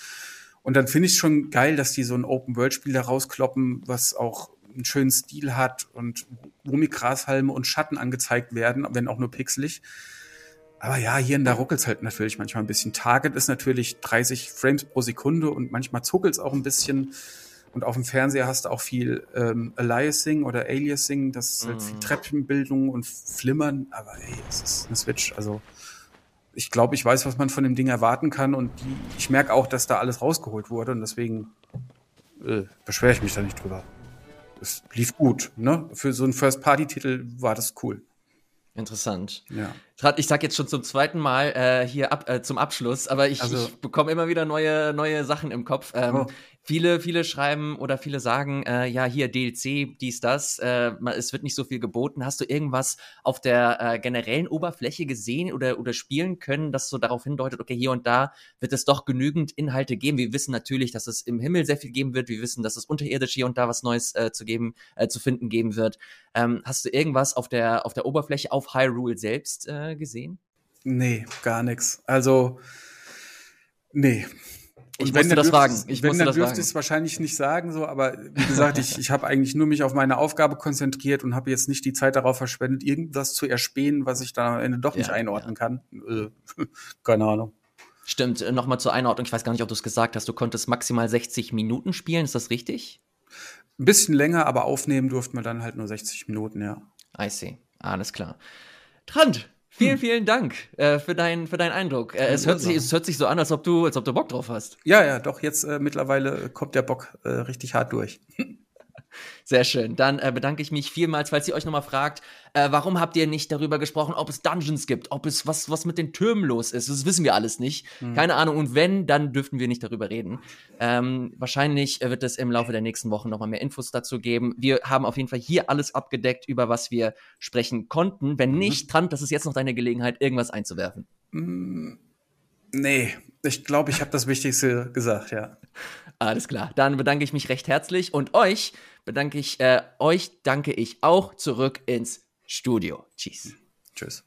Und dann finde ich es schon geil, dass die so ein Open-World-Spiel da rauskloppen, was auch einen schönen Stil hat und wo mir Grashalme und Schatten angezeigt werden, wenn auch nur pixelig. Aber ja, hier und da ruckelt halt natürlich manchmal ein bisschen. Target ist natürlich 30 Frames pro Sekunde und manchmal zuckelt es auch ein bisschen. Und auf dem Fernseher hast du auch viel ähm, Aliasing oder Aliasing, das ist halt viel mhm. Treppenbildung und Flimmern. Aber ey, es ist eine Switch. Also ich glaube, ich weiß, was man von dem Ding erwarten kann. Und die, ich merke auch, dass da alles rausgeholt wurde. Und deswegen äh, beschwere ich mich da nicht drüber es lief gut. Ne? Für so einen First-Party-Titel war das cool. Interessant. Ja. Ich sag jetzt schon zum zweiten Mal äh, hier ab, äh, zum Abschluss, aber ich, also, ich bekomme immer wieder neue, neue Sachen im Kopf. Ähm, oh. Viele, viele schreiben oder viele sagen, äh, ja, hier DLC, dies, das, äh, es wird nicht so viel geboten. Hast du irgendwas auf der äh, generellen Oberfläche gesehen oder, oder spielen können, das so darauf hindeutet, okay, hier und da wird es doch genügend Inhalte geben. Wir wissen natürlich, dass es im Himmel sehr viel geben wird. Wir wissen, dass es unterirdisch hier und da was Neues äh, zu geben, äh, zu finden geben wird. Ähm, hast du irgendwas auf der, auf der Oberfläche auf Hyrule selbst äh, gesehen? Nee, gar nichts. Also, nee. Ich musste das fragen. Ich wenn, musste dann das dürfte ich es wahrscheinlich nicht sagen, so, aber wie gesagt, ich, ich habe eigentlich nur mich auf meine Aufgabe konzentriert und habe jetzt nicht die Zeit darauf verschwendet, irgendwas zu erspähen, was ich dann am Ende doch nicht Ja, einordnen kann. Äh, keine Ahnung. Stimmt, äh, nochmal zur Einordnung. Ich weiß gar nicht, ob du es gesagt hast. Du konntest maximal 60 Minuten spielen. Ist das richtig? Ein bisschen länger, aber aufnehmen durften wir dann halt nur 60 Minuten, ja. I see. Alles klar. Trant, vielen, vielen Dank äh, für, deinen für deinen Eindruck. Äh, es, hört sich, es hört sich so an, als ob du, als ob du Bock drauf hast. Ja, ja, doch, jetzt äh, mittlerweile kommt der Bock äh, richtig hart durch. Sehr schön. Dann äh, bedanke ich mich vielmals, falls ihr euch nochmal fragt, äh, warum habt ihr nicht darüber gesprochen, ob es Dungeons gibt, ob es was, was mit den Türmen los ist. Das wissen wir alles nicht. Keine Ahnung. Und wenn, dann dürften wir nicht darüber reden. Ähm, wahrscheinlich äh, wird es im Laufe der nächsten Wochen nochmal mehr Infos dazu geben. Wir haben auf jeden Fall hier alles abgedeckt, über was wir sprechen konnten. Wenn nicht, Trant, das ist jetzt noch deine Gelegenheit, irgendwas einzuwerfen. Nee, ich glaube, ich habe das Wichtigste gesagt, ja. Alles klar. Dann bedanke ich mich recht herzlich und euch bedanke ich, äh, euch danke ich auch zurück ins Studio. Tschüss. Tschüss.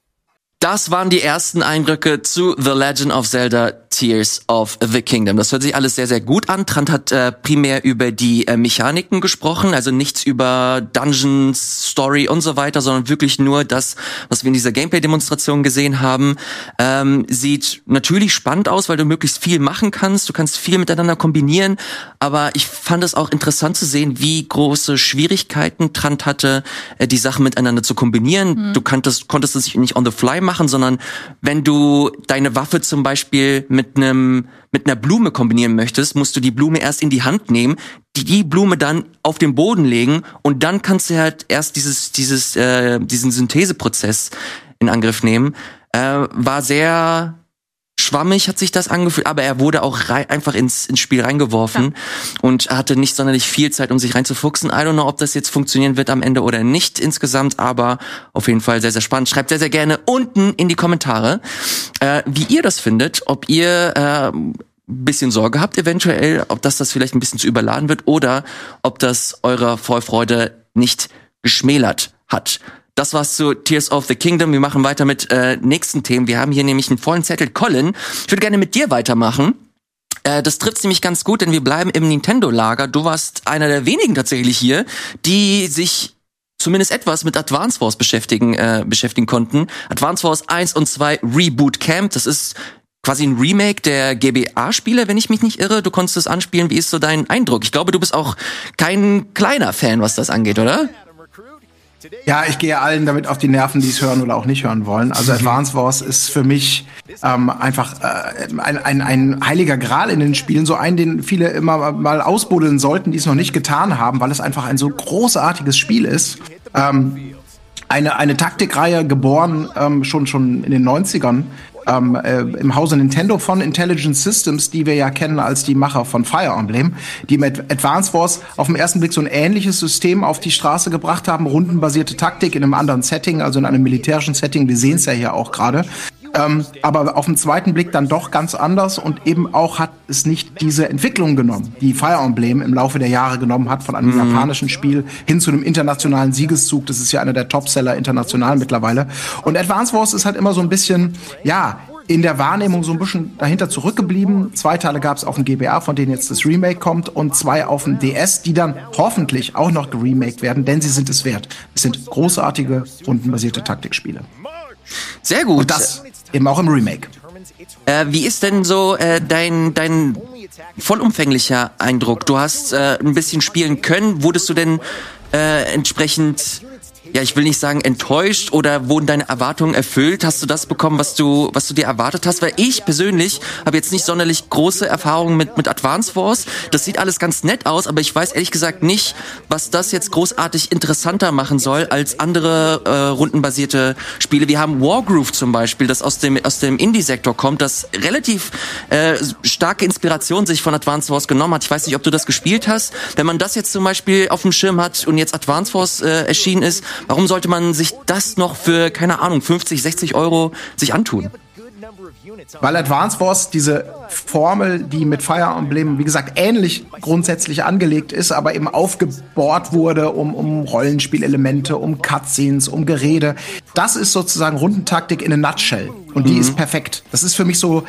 Das waren die ersten Eindrücke zu The Legend of Zelda Tears of the Kingdom. Das hört sich alles sehr, sehr gut an. Trant hat äh, primär über die äh, Mechaniken gesprochen, also nichts über Dungeons, Story und so weiter, sondern wirklich nur das, was wir in dieser Gameplay-Demonstration gesehen haben. Ähm, sieht natürlich spannend aus, weil du möglichst viel machen kannst. Du kannst viel miteinander kombinieren, aber ich fand es auch interessant zu sehen, wie große Schwierigkeiten Trant hatte, äh, die Sachen miteinander zu kombinieren. Du kanntest, konntest es nicht on the fly machen, sondern wenn du deine Waffe zum Beispiel mit einem mit einer Blume kombinieren möchtest, musst du die Blume erst in die Hand nehmen, die, die Blume dann auf den Boden legen und dann kannst du halt erst dieses dieses äh, diesen Syntheseprozess in Angriff nehmen. Äh, war sehr schwammig hat sich das angefühlt, aber er wurde auch rei einfach ins, ins Spiel reingeworfen und hatte nicht sonderlich viel Zeit, um sich reinzufuchsen. I don't know, ob das jetzt funktionieren wird am Ende oder nicht insgesamt, aber auf jeden Fall sehr, sehr spannend. Schreibt sehr, sehr gerne unten in die Kommentare, äh, wie ihr das findet, ob ihr äh, ein bisschen Sorge habt eventuell, ob das das vielleicht ein bisschen zu überladen wird oder ob das eurer Vorfreude nicht geschmälert hat. Das war's zu Tears of the Kingdom. Wir machen weiter mit äh, nächsten Themen. Wir haben hier nämlich einen vollen Zettel. Colin, ich würde gerne mit dir weitermachen. Äh, das trifft nämlich ganz gut, denn wir bleiben im Nintendo-Lager. Du warst einer der wenigen tatsächlich hier, die sich zumindest etwas mit Advance Wars beschäftigen, äh, beschäftigen konnten. Advance Wars 1 und 2 Reboot Camp, das ist quasi ein Remake der GBA-Spiele, wenn ich mich nicht irre. Du konntest es anspielen. Wie ist so dein Eindruck? Ich glaube, du bist auch kein kleiner Fan, was das angeht, oder? Ja, ich gehe allen damit auf die Nerven, die es hören oder auch nicht hören wollen. Also Advance Wars ist für mich ähm, einfach äh, ein, ein, ein heiliger Gral in den Spielen, so einen, den viele immer mal ausbuddeln sollten, die es noch nicht getan haben, weil es einfach ein so großartiges Spiel ist. Ähm, eine, eine Taktikreihe geboren ähm, schon schon in den 90ern ähm, äh, im Hause Nintendo von Intelligent Systems, die wir ja kennen als die Macher von Fire Emblem, die mit Advance Wars auf den ersten Blick so ein ähnliches System auf die Straße gebracht haben, rundenbasierte Taktik in einem anderen Setting, also in einem militärischen Setting. Wir sehen es ja hier auch gerade. Ähm, aber auf den zweiten Blick dann doch ganz anders und eben auch hat es nicht diese Entwicklung genommen, die Fire Emblem im Laufe der Jahre genommen hat, von einem japanischen Spiel hin zu einem internationalen Siegeszug. Das ist ja einer der Topseller international mittlerweile. Und Advance Wars ist halt immer so ein bisschen, ja, in der Wahrnehmung so ein bisschen dahinter zurückgeblieben. Zwei Teile gab es auf dem GBA, von denen jetzt das Remake kommt, und zwei auf dem DS, die dann hoffentlich auch noch geremaked werden, denn sie sind es wert. Es sind großartige, rundenbasierte Taktikspiele. Sehr gut. Und das eben auch im Remake. Äh, wie ist denn so äh, dein, dein vollumfänglicher Eindruck? Du hast äh, ein bisschen spielen können. Wurdest du denn äh, entsprechend, ja, ich will nicht sagen enttäuscht oder wurden deine Erwartungen erfüllt? Hast du das bekommen, was du, was du dir erwartet hast? Weil ich persönlich habe jetzt nicht sonderlich große Erfahrungen mit, mit Advance Wars. Das sieht alles ganz nett aus, aber ich weiß ehrlich gesagt nicht, was das jetzt großartig interessanter machen soll als andere äh, rundenbasierte Spiele. Wir haben Wargroove zum Beispiel, das aus dem, aus dem Indie-Sektor kommt, das relativ äh, starke Inspiration sich von Advance Wars genommen hat. Ich weiß nicht, ob du das gespielt hast. Wenn man das jetzt zum Beispiel auf dem Schirm hat und jetzt Advance Wars äh, erschienen ist, warum sollte man sich das noch für, keine Ahnung, 50, 60 Euro sich antun? Weil Advance Wars diese Formel, die mit Fire Emblem, wie gesagt, ähnlich grundsätzlich angelegt ist, aber eben aufgebohrt wurde um, um Rollenspielelemente, um Cutscenes, um Gerede. Das ist sozusagen Rundentaktik in a nutshell. Und die ist perfekt. Das ist für mich so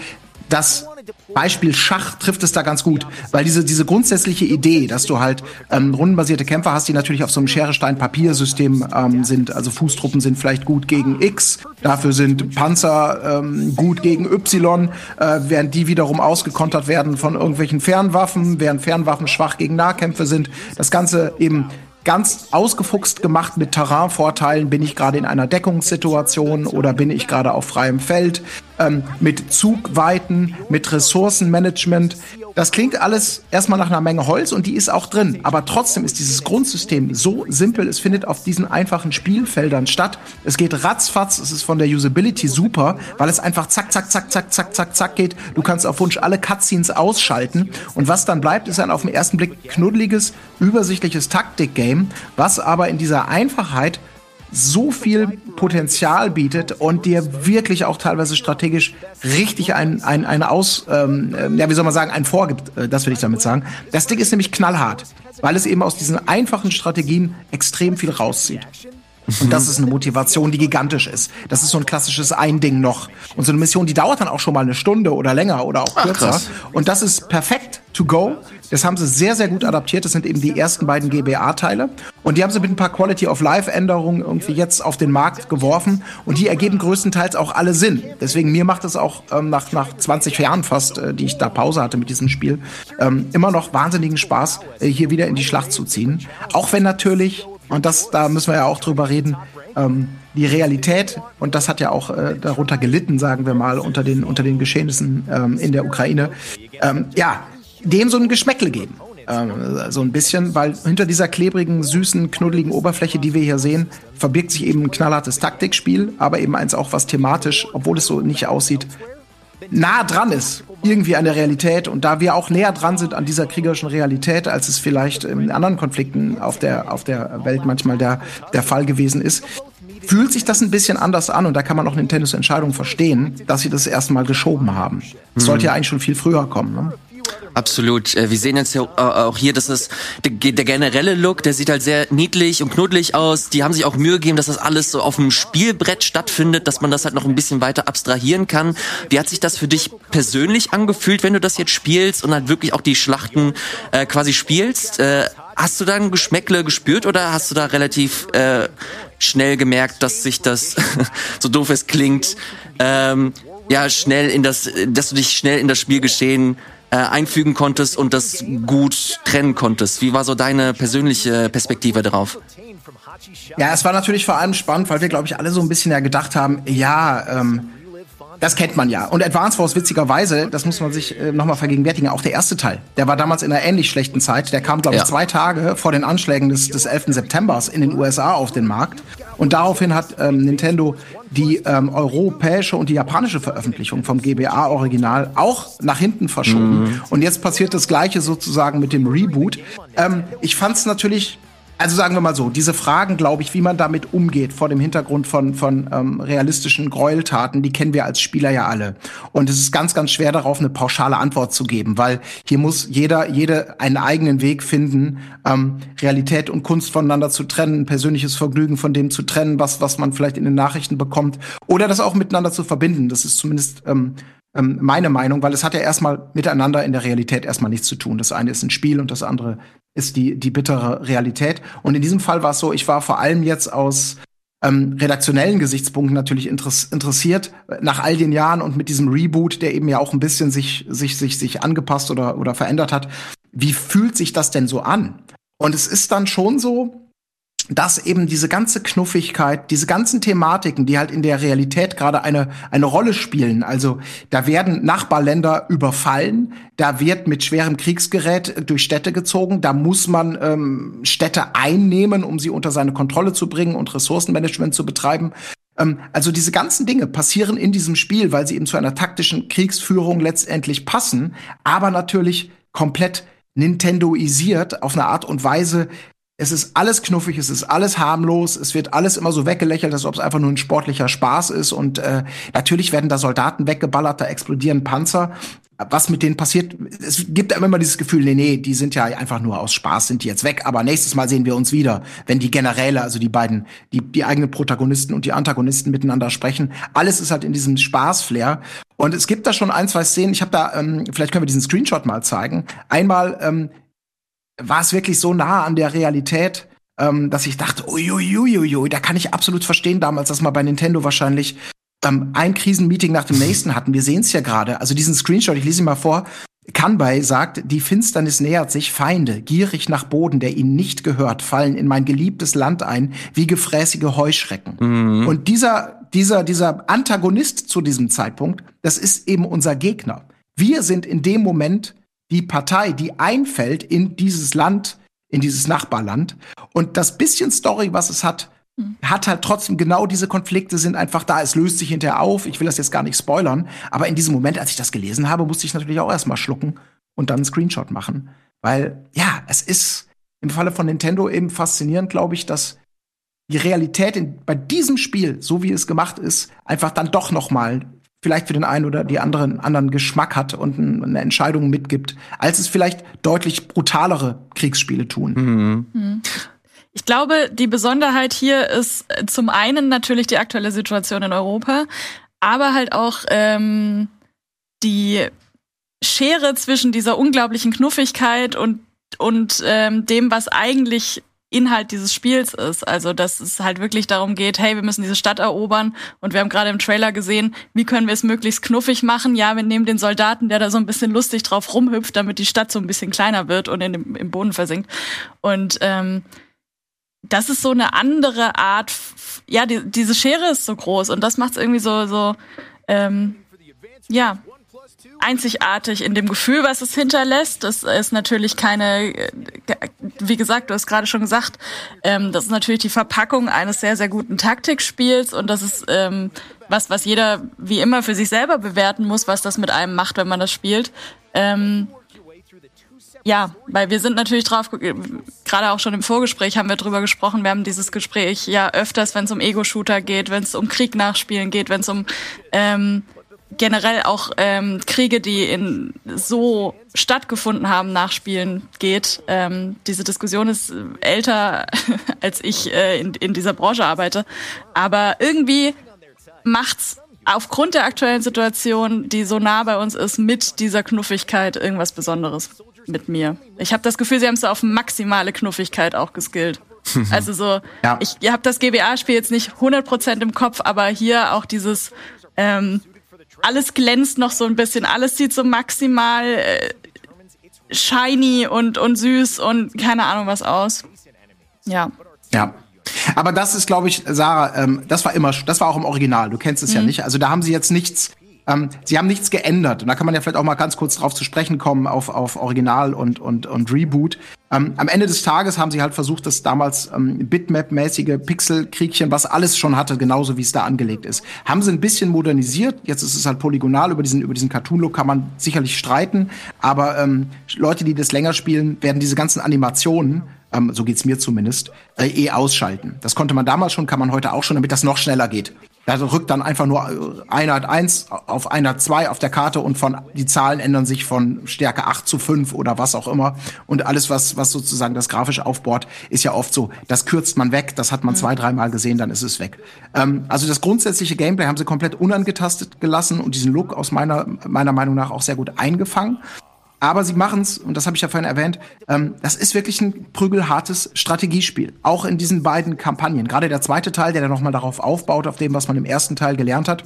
das Beispiel Schach trifft es da ganz gut, weil diese, diese grundsätzliche Idee, dass du halt ähm, rundenbasierte Kämpfer hast, die natürlich auf so einem Schere-Stein-Papiersystem ähm, sind, also Fußtruppen sind vielleicht gut gegen X, dafür sind Panzer ähm, gut gegen Y, äh, während die wiederum ausgekontert werden von irgendwelchen Fernwaffen, während Fernwaffen schwach gegen Nahkämpfe sind. Das Ganze eben ganz ausgefuchst gemacht mit Terrainvorteilen. Bin ich gerade in einer Deckungssituation oder bin ich gerade auf freiem Feld? Ähm, mit Zugweiten, mit Ressourcenmanagement. Das klingt alles erstmal nach einer Menge Holz und die ist auch drin. Aber trotzdem ist dieses Grundsystem so simpel. Es findet auf diesen einfachen Spielfeldern statt. Es geht ratzfatz. Es ist von der Usability super, weil es einfach zack, zack, zack, zack, zack, zack, zack geht. Du kannst auf Wunsch alle Cutscenes ausschalten. Und was dann bleibt, ist ein auf den ersten Blick knuddeliges, übersichtliches Taktikgame, was aber in dieser Einfachheit so viel Potenzial bietet und dir wirklich auch teilweise strategisch richtig ein, ein, ein Aus, ähm, äh, ja, wie soll man sagen, ein vorgibt, äh, das will ich damit sagen. Das Ding ist nämlich knallhart, weil es eben aus diesen einfachen Strategien extrem viel rauszieht. Und das ist eine Motivation, die gigantisch ist. Das ist so ein klassisches Ein-Ding noch. Und so eine Mission, die dauert dann auch schon mal eine Stunde oder länger oder auch kürzer. Ach, und das ist perfekt to go. Das haben sie sehr, sehr gut adaptiert. Das sind eben die ersten beiden GBA-Teile. Und die haben sie mit ein paar Quality of Life-Änderungen irgendwie jetzt auf den Markt geworfen. Und die ergeben größtenteils auch alle Sinn. Deswegen mir macht es auch ähm, nach, nach 20 Jahren fast, äh, die ich da Pause hatte mit diesem Spiel, ähm, immer noch wahnsinnigen Spaß, äh, hier wieder in die Schlacht zu ziehen. Auch wenn natürlich und das, da müssen wir ja auch drüber reden. Ähm, die Realität, und das hat ja auch äh, darunter gelitten, sagen wir mal, unter den, unter den Geschehnissen ähm, in der Ukraine, ähm, ja, dem so ein Geschmäckle geben. Ähm, so ein bisschen, weil hinter dieser klebrigen, süßen, knuddeligen Oberfläche, die wir hier sehen, verbirgt sich eben ein knallhartes Taktikspiel, aber eben eins auch, was thematisch, obwohl es so nicht aussieht, nah dran ist, irgendwie an der Realität. Und da wir auch näher dran sind an dieser kriegerischen Realität, als es vielleicht in anderen Konflikten auf der, auf der Welt manchmal der, der Fall gewesen ist, fühlt sich das ein bisschen anders an. Und da kann man auch Nintendos Entscheidung verstehen, dass sie das erstmal geschoben haben. Das sollte ja eigentlich schon viel früher kommen. Ne? Absolut. Äh, wir sehen jetzt äh, auch hier, dass das der, der generelle Look, der sieht halt sehr niedlich und knuddelig aus. Die haben sich auch Mühe gegeben, dass das alles so auf dem Spielbrett stattfindet, dass man das halt noch ein bisschen weiter abstrahieren kann. Wie hat sich das für dich persönlich angefühlt, wenn du das jetzt spielst und halt wirklich auch die Schlachten äh, quasi spielst? Äh, hast du da ein Geschmäckle gespürt oder hast du da relativ äh, schnell gemerkt, dass sich das, so doof es klingt, ähm, ja, schnell in das, dass du dich schnell in das Spielgeschehen äh, einfügen konntest und das gut trennen konntest. Wie war so deine persönliche Perspektive darauf? Ja, es war natürlich vor allem spannend, weil wir, glaube ich, alle so ein bisschen ja gedacht haben, ja, ähm, das kennt man ja. Und Advance Wars, witzigerweise, das muss man sich äh, nochmal vergegenwärtigen, auch der erste Teil, der war damals in einer ähnlich schlechten Zeit. Der kam, glaube ich, ja. zwei Tage vor den Anschlägen des, des 11. Septembers in den USA auf den Markt. Und daraufhin hat ähm, Nintendo die ähm, europäische und die japanische Veröffentlichung vom GBA-Original auch nach hinten verschoben. Mhm. Und jetzt passiert das Gleiche sozusagen mit dem Reboot. Ähm, ich fand es natürlich also sagen wir mal so, diese Fragen, glaube ich, wie man damit umgeht vor dem Hintergrund von, von ähm, realistischen Gräueltaten, die kennen wir als Spieler ja alle. Und es ist ganz, ganz schwer darauf eine pauschale Antwort zu geben, weil hier muss jeder, jede einen eigenen Weg finden, ähm, Realität und Kunst voneinander zu trennen, persönliches Vergnügen von dem zu trennen, was, was man vielleicht in den Nachrichten bekommt, oder das auch miteinander zu verbinden. Das ist zumindest ähm, ähm, meine Meinung, weil es hat ja erstmal miteinander in der Realität erstmal nichts zu tun. Das eine ist ein Spiel und das andere ist die, die bittere Realität. Und in diesem Fall war es so, ich war vor allem jetzt aus ähm, redaktionellen Gesichtspunkten natürlich interessiert, nach all den Jahren und mit diesem Reboot, der eben ja auch ein bisschen sich, sich, sich, sich angepasst oder, oder verändert hat. Wie fühlt sich das denn so an? Und es ist dann schon so, dass eben diese ganze Knuffigkeit, diese ganzen Thematiken, die halt in der Realität gerade eine, eine Rolle spielen. Also da werden Nachbarländer überfallen, da wird mit schwerem Kriegsgerät durch Städte gezogen, da muss man ähm, Städte einnehmen, um sie unter seine Kontrolle zu bringen und Ressourcenmanagement zu betreiben. Ähm, also diese ganzen Dinge passieren in diesem Spiel, weil sie eben zu einer taktischen Kriegsführung letztendlich passen, aber natürlich komplett Nintendoisiert auf eine Art und Weise, es ist alles knuffig, es ist alles harmlos, es wird alles immer so weggelächelt, als ob es einfach nur ein sportlicher Spaß ist. Und äh, natürlich werden da Soldaten weggeballert, da explodieren Panzer. Was mit denen passiert, es gibt einem immer dieses Gefühl, nee, nee, die sind ja einfach nur aus Spaß, sind die jetzt weg. Aber nächstes Mal sehen wir uns wieder, wenn die Generäle, also die beiden, die, die eigenen Protagonisten und die Antagonisten miteinander sprechen. Alles ist halt in diesem Spaßflair. Und es gibt da schon ein, zwei Szenen. Ich habe da, ähm, vielleicht können wir diesen Screenshot mal zeigen. Einmal ähm, war es wirklich so nah an der Realität, ähm, dass ich dachte, uiuiuiui, da kann ich absolut verstehen damals, dass man bei Nintendo wahrscheinlich ähm, ein Krisenmeeting nach dem nächsten hatten. Wir sehen es ja gerade. Also diesen Screenshot, ich lese ihn mal vor. Kanbei sagt, die Finsternis nähert sich, Feinde, gierig nach Boden, der ihnen nicht gehört, fallen in mein geliebtes Land ein, wie gefräßige Heuschrecken. Mhm. Und dieser, dieser, dieser Antagonist zu diesem Zeitpunkt, das ist eben unser Gegner. Wir sind in dem Moment die Partei, die einfällt in dieses Land, in dieses Nachbarland. Und das bisschen Story, was es hat, hm. hat halt trotzdem genau diese Konflikte sind einfach da. Es löst sich hinterher auf. Ich will das jetzt gar nicht spoilern. Aber in diesem Moment, als ich das gelesen habe, musste ich natürlich auch erstmal schlucken und dann einen Screenshot machen. Weil, ja, es ist im Falle von Nintendo eben faszinierend, glaube ich, dass die Realität in, bei diesem Spiel, so wie es gemacht ist, einfach dann doch noch mal vielleicht für den einen oder die anderen anderen Geschmack hat und eine Entscheidung mitgibt, als es vielleicht deutlich brutalere Kriegsspiele tun. Mhm. Mhm. Ich glaube, die Besonderheit hier ist äh, zum einen natürlich die aktuelle Situation in Europa, aber halt auch ähm, die Schere zwischen dieser unglaublichen Knuffigkeit und und ähm, dem, was eigentlich Inhalt dieses Spiels ist. Also, dass es halt wirklich darum geht, hey, wir müssen diese Stadt erobern und wir haben gerade im Trailer gesehen, wie können wir es möglichst knuffig machen? Ja, wir nehmen den Soldaten, der da so ein bisschen lustig drauf rumhüpft, damit die Stadt so ein bisschen kleiner wird und in im Boden versinkt. Und ähm, das ist so eine andere Art, ja, die, diese Schere ist so groß und das macht es irgendwie so, so, ähm, ja, einzigartig in dem Gefühl, was es hinterlässt. Das ist natürlich keine, wie gesagt, du hast gerade schon gesagt, ähm, das ist natürlich die Verpackung eines sehr, sehr guten Taktikspiels und das ist ähm, was, was jeder wie immer für sich selber bewerten muss, was das mit einem macht, wenn man das spielt. Ähm, ja, weil wir sind natürlich drauf, gerade auch schon im Vorgespräch haben wir drüber gesprochen, wir haben dieses Gespräch ja öfters, wenn es um Ego-Shooter geht, wenn es um Krieg nachspielen geht, wenn es um ähm, generell auch ähm, Kriege, die in so stattgefunden haben, nachspielen geht. Ähm, diese Diskussion ist älter, als ich äh, in, in dieser Branche arbeite. Aber irgendwie macht's aufgrund der aktuellen Situation, die so nah bei uns ist, mit dieser Knuffigkeit irgendwas Besonderes mit mir. Ich habe das Gefühl, sie haben es auf maximale Knuffigkeit auch geskillt. Also so, ja. ich habt das GBA-Spiel jetzt nicht 100% im Kopf, aber hier auch dieses ähm, alles glänzt noch so ein bisschen, alles sieht so maximal äh, shiny und, und süß und keine Ahnung was aus. Ja. Ja. Aber das ist, glaube ich, Sarah, ähm, das war immer, das war auch im Original. Du kennst es mhm. ja nicht. Also da haben sie jetzt nichts ähm, sie haben nichts geändert. Und da kann man ja vielleicht auch mal ganz kurz drauf zu sprechen kommen, auf, auf Original und, und, und Reboot. Ähm, am Ende des Tages haben sie halt versucht, das damals ähm, Bitmap-mäßige Pixel-Kriegchen, was alles schon hatte, genauso wie es da angelegt ist, haben sie ein bisschen modernisiert. Jetzt ist es halt polygonal. Über diesen, über diesen Cartoon-Look kann man sicherlich streiten. Aber ähm, Leute, die das länger spielen, werden diese ganzen Animationen ähm, so geht's mir zumindest, äh, eh ausschalten. Das konnte man damals schon, kann man heute auch schon, damit das noch schneller geht. Da rückt dann einfach nur Einheit 1 auf Einheit 2 auf der Karte und von die Zahlen ändern sich von Stärke 8 zu 5 oder was auch immer. Und alles, was, was sozusagen das grafisch aufbaut, ist ja oft so, das kürzt man weg, das hat man mhm. zwei, dreimal gesehen, dann ist es weg. Ähm, also das grundsätzliche Gameplay haben sie komplett unangetastet gelassen und diesen Look aus meiner, meiner Meinung nach auch sehr gut eingefangen. Aber sie machen es, und das habe ich ja vorhin erwähnt, ähm, das ist wirklich ein prügelhartes Strategiespiel. Auch in diesen beiden Kampagnen. Gerade der zweite Teil, der dann nochmal darauf aufbaut, auf dem, was man im ersten Teil gelernt hat,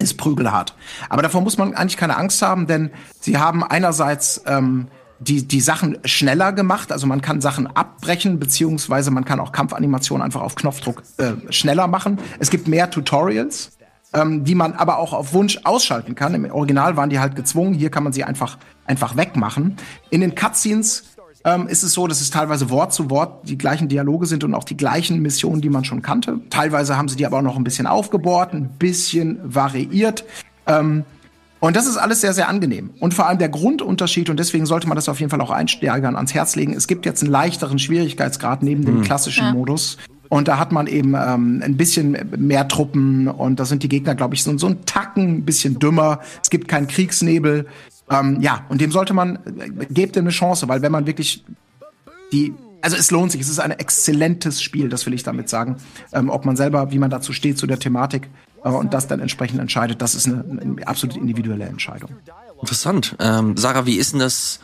ist prügelhart. Aber davor muss man eigentlich keine Angst haben, denn sie haben einerseits ähm, die, die Sachen schneller gemacht. Also man kann Sachen abbrechen, beziehungsweise man kann auch Kampfanimationen einfach auf Knopfdruck äh, schneller machen. Es gibt mehr Tutorials ähm, die man aber auch auf Wunsch ausschalten kann. Im Original waren die halt gezwungen, hier kann man sie einfach, einfach wegmachen. In den Cutscenes ähm, ist es so, dass es teilweise Wort zu Wort die gleichen Dialoge sind und auch die gleichen Missionen, die man schon kannte. Teilweise haben sie die aber auch noch ein bisschen aufgebohrt, ein bisschen variiert. Ähm, und das ist alles sehr, sehr angenehm. Und vor allem der Grundunterschied, und deswegen sollte man das auf jeden Fall auch Einsteigern ans Herz legen, es gibt jetzt einen leichteren Schwierigkeitsgrad neben dem hm. klassischen ja. Modus. Und da hat man eben ähm, ein bisschen mehr Truppen und da sind die Gegner, glaube ich, so, so ein Tacken ein bisschen dümmer. Es gibt keinen Kriegsnebel. Ähm, ja, und dem sollte man, äh, gebt ihm eine Chance, weil wenn man wirklich die also es lohnt sich. Es ist ein exzellentes Spiel, das will ich damit sagen. Ähm, ob man selber, wie man dazu steht zu der Thematik äh, und das dann entsprechend entscheidet, das ist eine, eine absolut individuelle Entscheidung. Interessant. Ähm, Sarah, wie ist denn das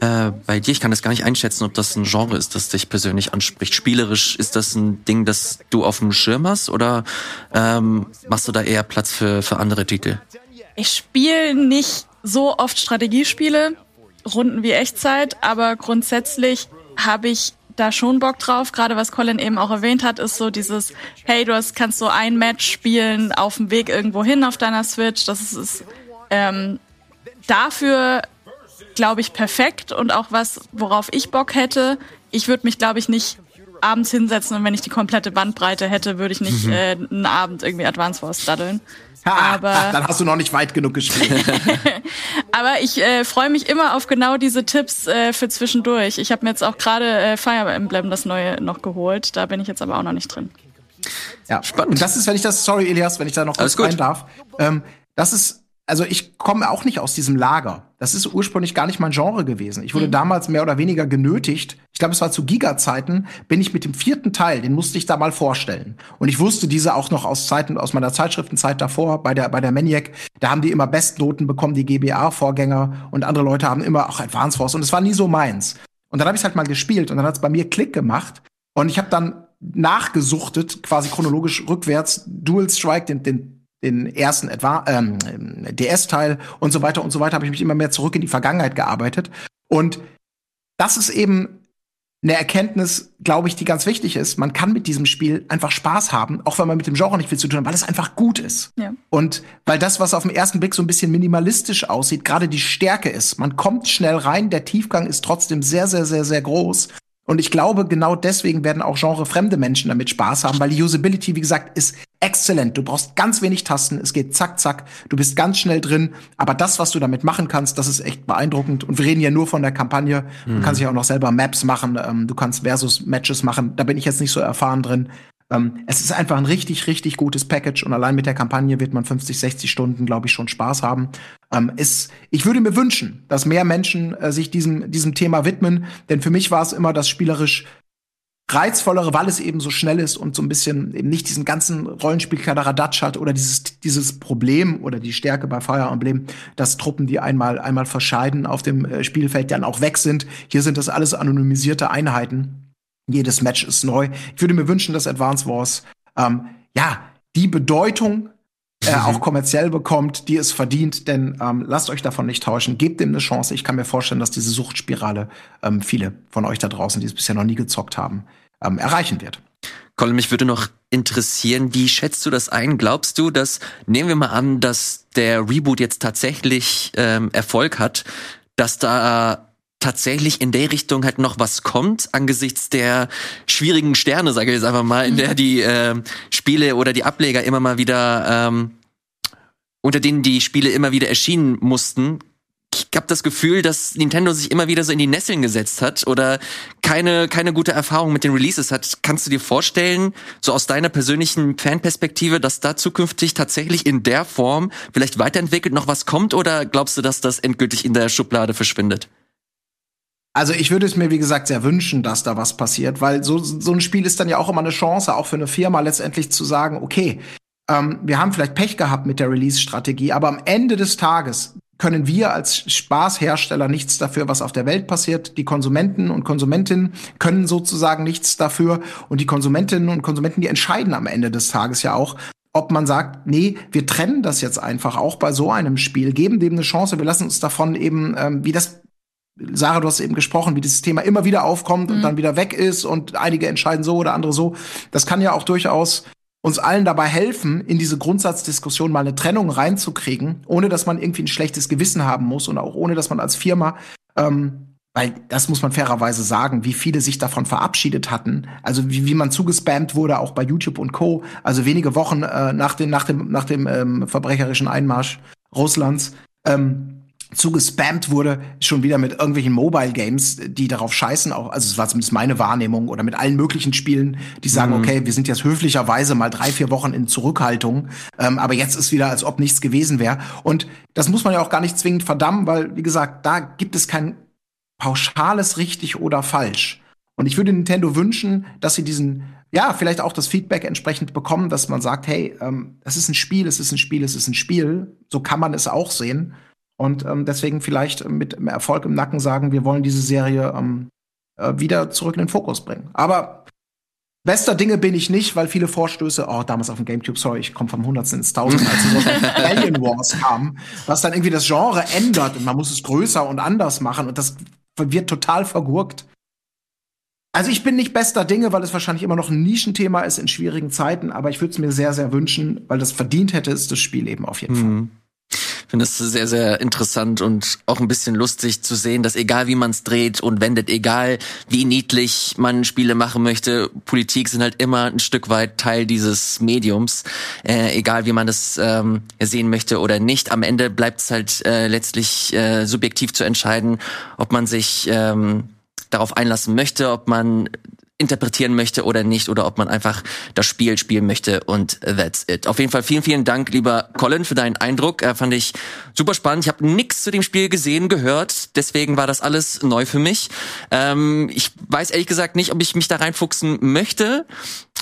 äh, bei dir? Ich kann das gar nicht einschätzen, ob das ein Genre ist, das dich persönlich anspricht. Spielerisch ist das ein Ding, das du auf dem Schirm hast oder ähm, machst du da eher Platz für, für andere Titel? Ich spiele nicht so oft Strategiespiele, Runden wie Echtzeit, aber grundsätzlich habe ich da schon Bock drauf. Gerade was Colin eben auch erwähnt hat, ist so dieses, hey, du hast, kannst so ein Match spielen auf dem Weg irgendwo hin auf deiner Switch. Das ist, ist ähm, dafür, glaube ich, perfekt und auch was, worauf ich Bock hätte. Ich würde mich, glaube ich, nicht abends hinsetzen und wenn ich die komplette Bandbreite hätte, würde ich nicht mhm. äh, einen Abend irgendwie Advance Wars daddeln. Ha, aber dann hast du noch nicht weit genug gespielt. aber ich äh, freue mich immer auf genau diese Tipps äh, für zwischendurch. Ich habe mir jetzt auch gerade äh, Fire Emblem das neue noch geholt. Da bin ich jetzt aber auch noch nicht drin. Ja, spannend. Und das ist, wenn ich das, sorry Elias, wenn ich da noch was rein darf. Ähm, das ist also ich komme auch nicht aus diesem Lager. Das ist ursprünglich gar nicht mein Genre gewesen. Ich wurde mhm. damals mehr oder weniger genötigt. Ich glaube, es war zu Giga-Zeiten, bin ich mit dem vierten Teil, den musste ich da mal vorstellen. Und ich wusste diese auch noch aus Zeiten, aus meiner Zeitschriftenzeit davor, bei der, bei der Maniac. Da haben die immer Bestnoten bekommen, die GBA-Vorgänger. Und andere Leute haben immer auch Advance Force. Und es war nie so meins. Und dann habe ich halt mal gespielt und dann hat es bei mir Klick gemacht. Und ich habe dann nachgesuchtet, quasi chronologisch rückwärts, Dual Strike, den, den den ersten Adva ähm, DS-Teil und so weiter und so weiter, habe ich mich immer mehr zurück in die Vergangenheit gearbeitet. Und das ist eben eine Erkenntnis, glaube ich, die ganz wichtig ist. Man kann mit diesem Spiel einfach Spaß haben, auch wenn man mit dem Genre nicht viel zu tun hat, weil es einfach gut ist. Ja. Und weil das, was auf den ersten Blick so ein bisschen minimalistisch aussieht, gerade die Stärke ist. Man kommt schnell rein, der Tiefgang ist trotzdem sehr, sehr, sehr, sehr groß. Und ich glaube, genau deswegen werden auch genrefremde Menschen damit Spaß haben, weil die Usability, wie gesagt, ist exzellent. Du brauchst ganz wenig Tasten, es geht zack, zack, du bist ganz schnell drin. Aber das, was du damit machen kannst, das ist echt beeindruckend. Und wir reden ja nur von der Kampagne. Mhm. Du kannst ja auch noch selber Maps machen, ähm, du kannst Versus-Matches machen. Da bin ich jetzt nicht so erfahren drin. Ähm, es ist einfach ein richtig, richtig gutes Package und allein mit der Kampagne wird man 50, 60 Stunden, glaube ich, schon Spaß haben. Ähm, ist, ich würde mir wünschen, dass mehr Menschen äh, sich diesem, diesem Thema widmen, denn für mich war es immer das spielerisch reizvollere, weil es eben so schnell ist und so ein bisschen eben nicht diesen ganzen Rollenspielkaderadatsch hat oder dieses, dieses Problem oder die Stärke bei Fire Emblem, dass Truppen, die einmal, einmal verscheiden auf dem äh, Spielfeld, dann auch weg sind. Hier sind das alles anonymisierte Einheiten. Jedes Match ist neu. Ich würde mir wünschen, dass Advance Wars ähm, ja die Bedeutung äh, auch kommerziell bekommt, die es verdient. Denn ähm, lasst euch davon nicht tauschen. Gebt dem eine Chance. Ich kann mir vorstellen, dass diese Suchtspirale ähm, viele von euch da draußen, die es bisher noch nie gezockt haben, ähm, erreichen wird. Colin, mich würde noch interessieren, wie schätzt du das ein? Glaubst du, dass, nehmen wir mal an, dass der Reboot jetzt tatsächlich ähm, Erfolg hat, dass da tatsächlich in der Richtung halt noch was kommt angesichts der schwierigen Sterne, sage ich jetzt einfach mal, in der die äh, Spiele oder die Ableger immer mal wieder ähm, unter denen die Spiele immer wieder erschienen mussten. Ich habe das Gefühl, dass Nintendo sich immer wieder so in die Nesseln gesetzt hat oder keine keine gute Erfahrung mit den Releases hat. Kannst du dir vorstellen, so aus deiner persönlichen Fanperspektive, dass da zukünftig tatsächlich in der Form vielleicht weiterentwickelt noch was kommt oder glaubst du, dass das endgültig in der Schublade verschwindet? Also ich würde es mir, wie gesagt, sehr wünschen, dass da was passiert, weil so, so ein Spiel ist dann ja auch immer eine Chance, auch für eine Firma letztendlich zu sagen, okay, ähm, wir haben vielleicht Pech gehabt mit der Release-Strategie, aber am Ende des Tages können wir als Spaßhersteller nichts dafür, was auf der Welt passiert. Die Konsumenten und Konsumentinnen können sozusagen nichts dafür. Und die Konsumentinnen und Konsumenten, die entscheiden am Ende des Tages ja auch, ob man sagt, nee, wir trennen das jetzt einfach auch bei so einem Spiel, geben dem eine Chance, wir lassen uns davon eben, ähm, wie das Sarah, du hast eben gesprochen, wie dieses Thema immer wieder aufkommt mhm. und dann wieder weg ist und einige entscheiden so oder andere so. Das kann ja auch durchaus uns allen dabei helfen, in diese Grundsatzdiskussion mal eine Trennung reinzukriegen, ohne dass man irgendwie ein schlechtes Gewissen haben muss und auch ohne dass man als Firma, ähm, weil das muss man fairerweise sagen, wie viele sich davon verabschiedet hatten, also wie, wie man zugespammt wurde, auch bei YouTube und Co. Also wenige Wochen äh, nach, dem, nach dem, nach dem ähm, verbrecherischen Einmarsch Russlands. Ähm, zugespammt wurde, schon wieder mit irgendwelchen Mobile Games, die darauf scheißen, auch, also es war zumindest meine Wahrnehmung, oder mit allen möglichen Spielen, die sagen, mhm. okay, wir sind jetzt höflicherweise mal drei, vier Wochen in Zurückhaltung, ähm, aber jetzt ist wieder, als ob nichts gewesen wäre. Und das muss man ja auch gar nicht zwingend verdammen, weil, wie gesagt, da gibt es kein pauschales richtig oder falsch. Und ich würde Nintendo wünschen, dass sie diesen, ja, vielleicht auch das Feedback entsprechend bekommen, dass man sagt, hey, ähm, es ist ein Spiel, es ist ein Spiel, es ist ein Spiel. So kann man es auch sehen. Und ähm, deswegen vielleicht mit Erfolg im Nacken sagen, wir wollen diese Serie ähm, äh, wieder zurück in den Fokus bringen. Aber Bester Dinge bin ich nicht, weil viele Vorstöße, oh, damals auf dem Gamecube, sorry, ich komme vom Hundertsten ins Tausend, als so Alien Wars kam, was dann irgendwie das Genre ändert und man muss es größer und anders machen und das wird total vergurkt. Also ich bin nicht bester Dinge, weil es wahrscheinlich immer noch ein Nischenthema ist in schwierigen Zeiten, aber ich würde es mir sehr, sehr wünschen, weil das verdient hätte, ist das Spiel eben auf jeden mhm. Fall finde es sehr, sehr interessant und auch ein bisschen lustig zu sehen, dass egal wie man es dreht und wendet, egal wie niedlich man Spiele machen möchte, Politik sind halt immer ein Stück weit Teil dieses Mediums. Äh, egal wie man das ähm, sehen möchte oder nicht. Am Ende bleibt es halt äh, letztlich äh, subjektiv zu entscheiden, ob man sich ähm, darauf einlassen möchte, ob man interpretieren möchte oder nicht oder ob man einfach das Spiel spielen möchte und that's it. Auf jeden Fall vielen, vielen Dank, lieber Colin, für deinen Eindruck. Äh, fand ich super spannend. Ich habe nichts zu dem Spiel gesehen, gehört, deswegen war das alles neu für mich. Ähm, ich weiß ehrlich gesagt nicht, ob ich mich da reinfuchsen möchte,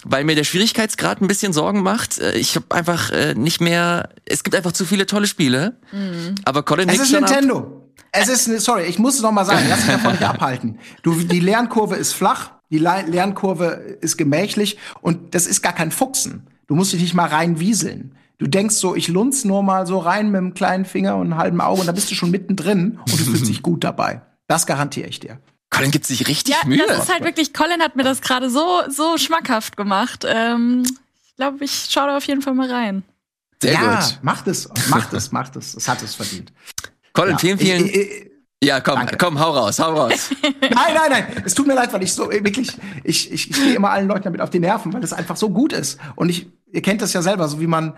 weil mir der Schwierigkeitsgrad ein bisschen Sorgen macht. Äh, ich habe einfach äh, nicht mehr, es gibt einfach zu viele tolle Spiele. Mhm. Aber Colin, es ist Nintendo. Ab. Es ist, sorry, ich muss es noch mal sagen, lass mich davon nicht abhalten. Du, die Lernkurve ist flach, die Lernkurve ist gemächlich und das ist gar kein Fuchsen. Du musst dich nicht mal reinwieseln. Du denkst so, ich lunz nur mal so rein mit einem kleinen Finger und einem halben Auge und dann bist du schon mittendrin und du fühlst dich gut dabei. Das garantiere ich dir. Colin gibt sich richtig ja, Mühe. Das ist halt wirklich, Colin hat mir das gerade so, so schmackhaft gemacht. Ähm, ich glaube, ich schaue da auf jeden Fall mal rein. Sehr ja, gut. Macht es, macht es, macht es. Es hat es verdient. Colin, ja, vielen, vielen. Ich, ich, ja, komm, Danke. komm, hau raus, hau raus. nein, nein, nein. Es tut mir leid, weil ich so wirklich, ich, ich, ich gehe immer allen Leuten damit auf die Nerven, weil es einfach so gut ist. Und ich, ihr kennt das ja selber, so wie man,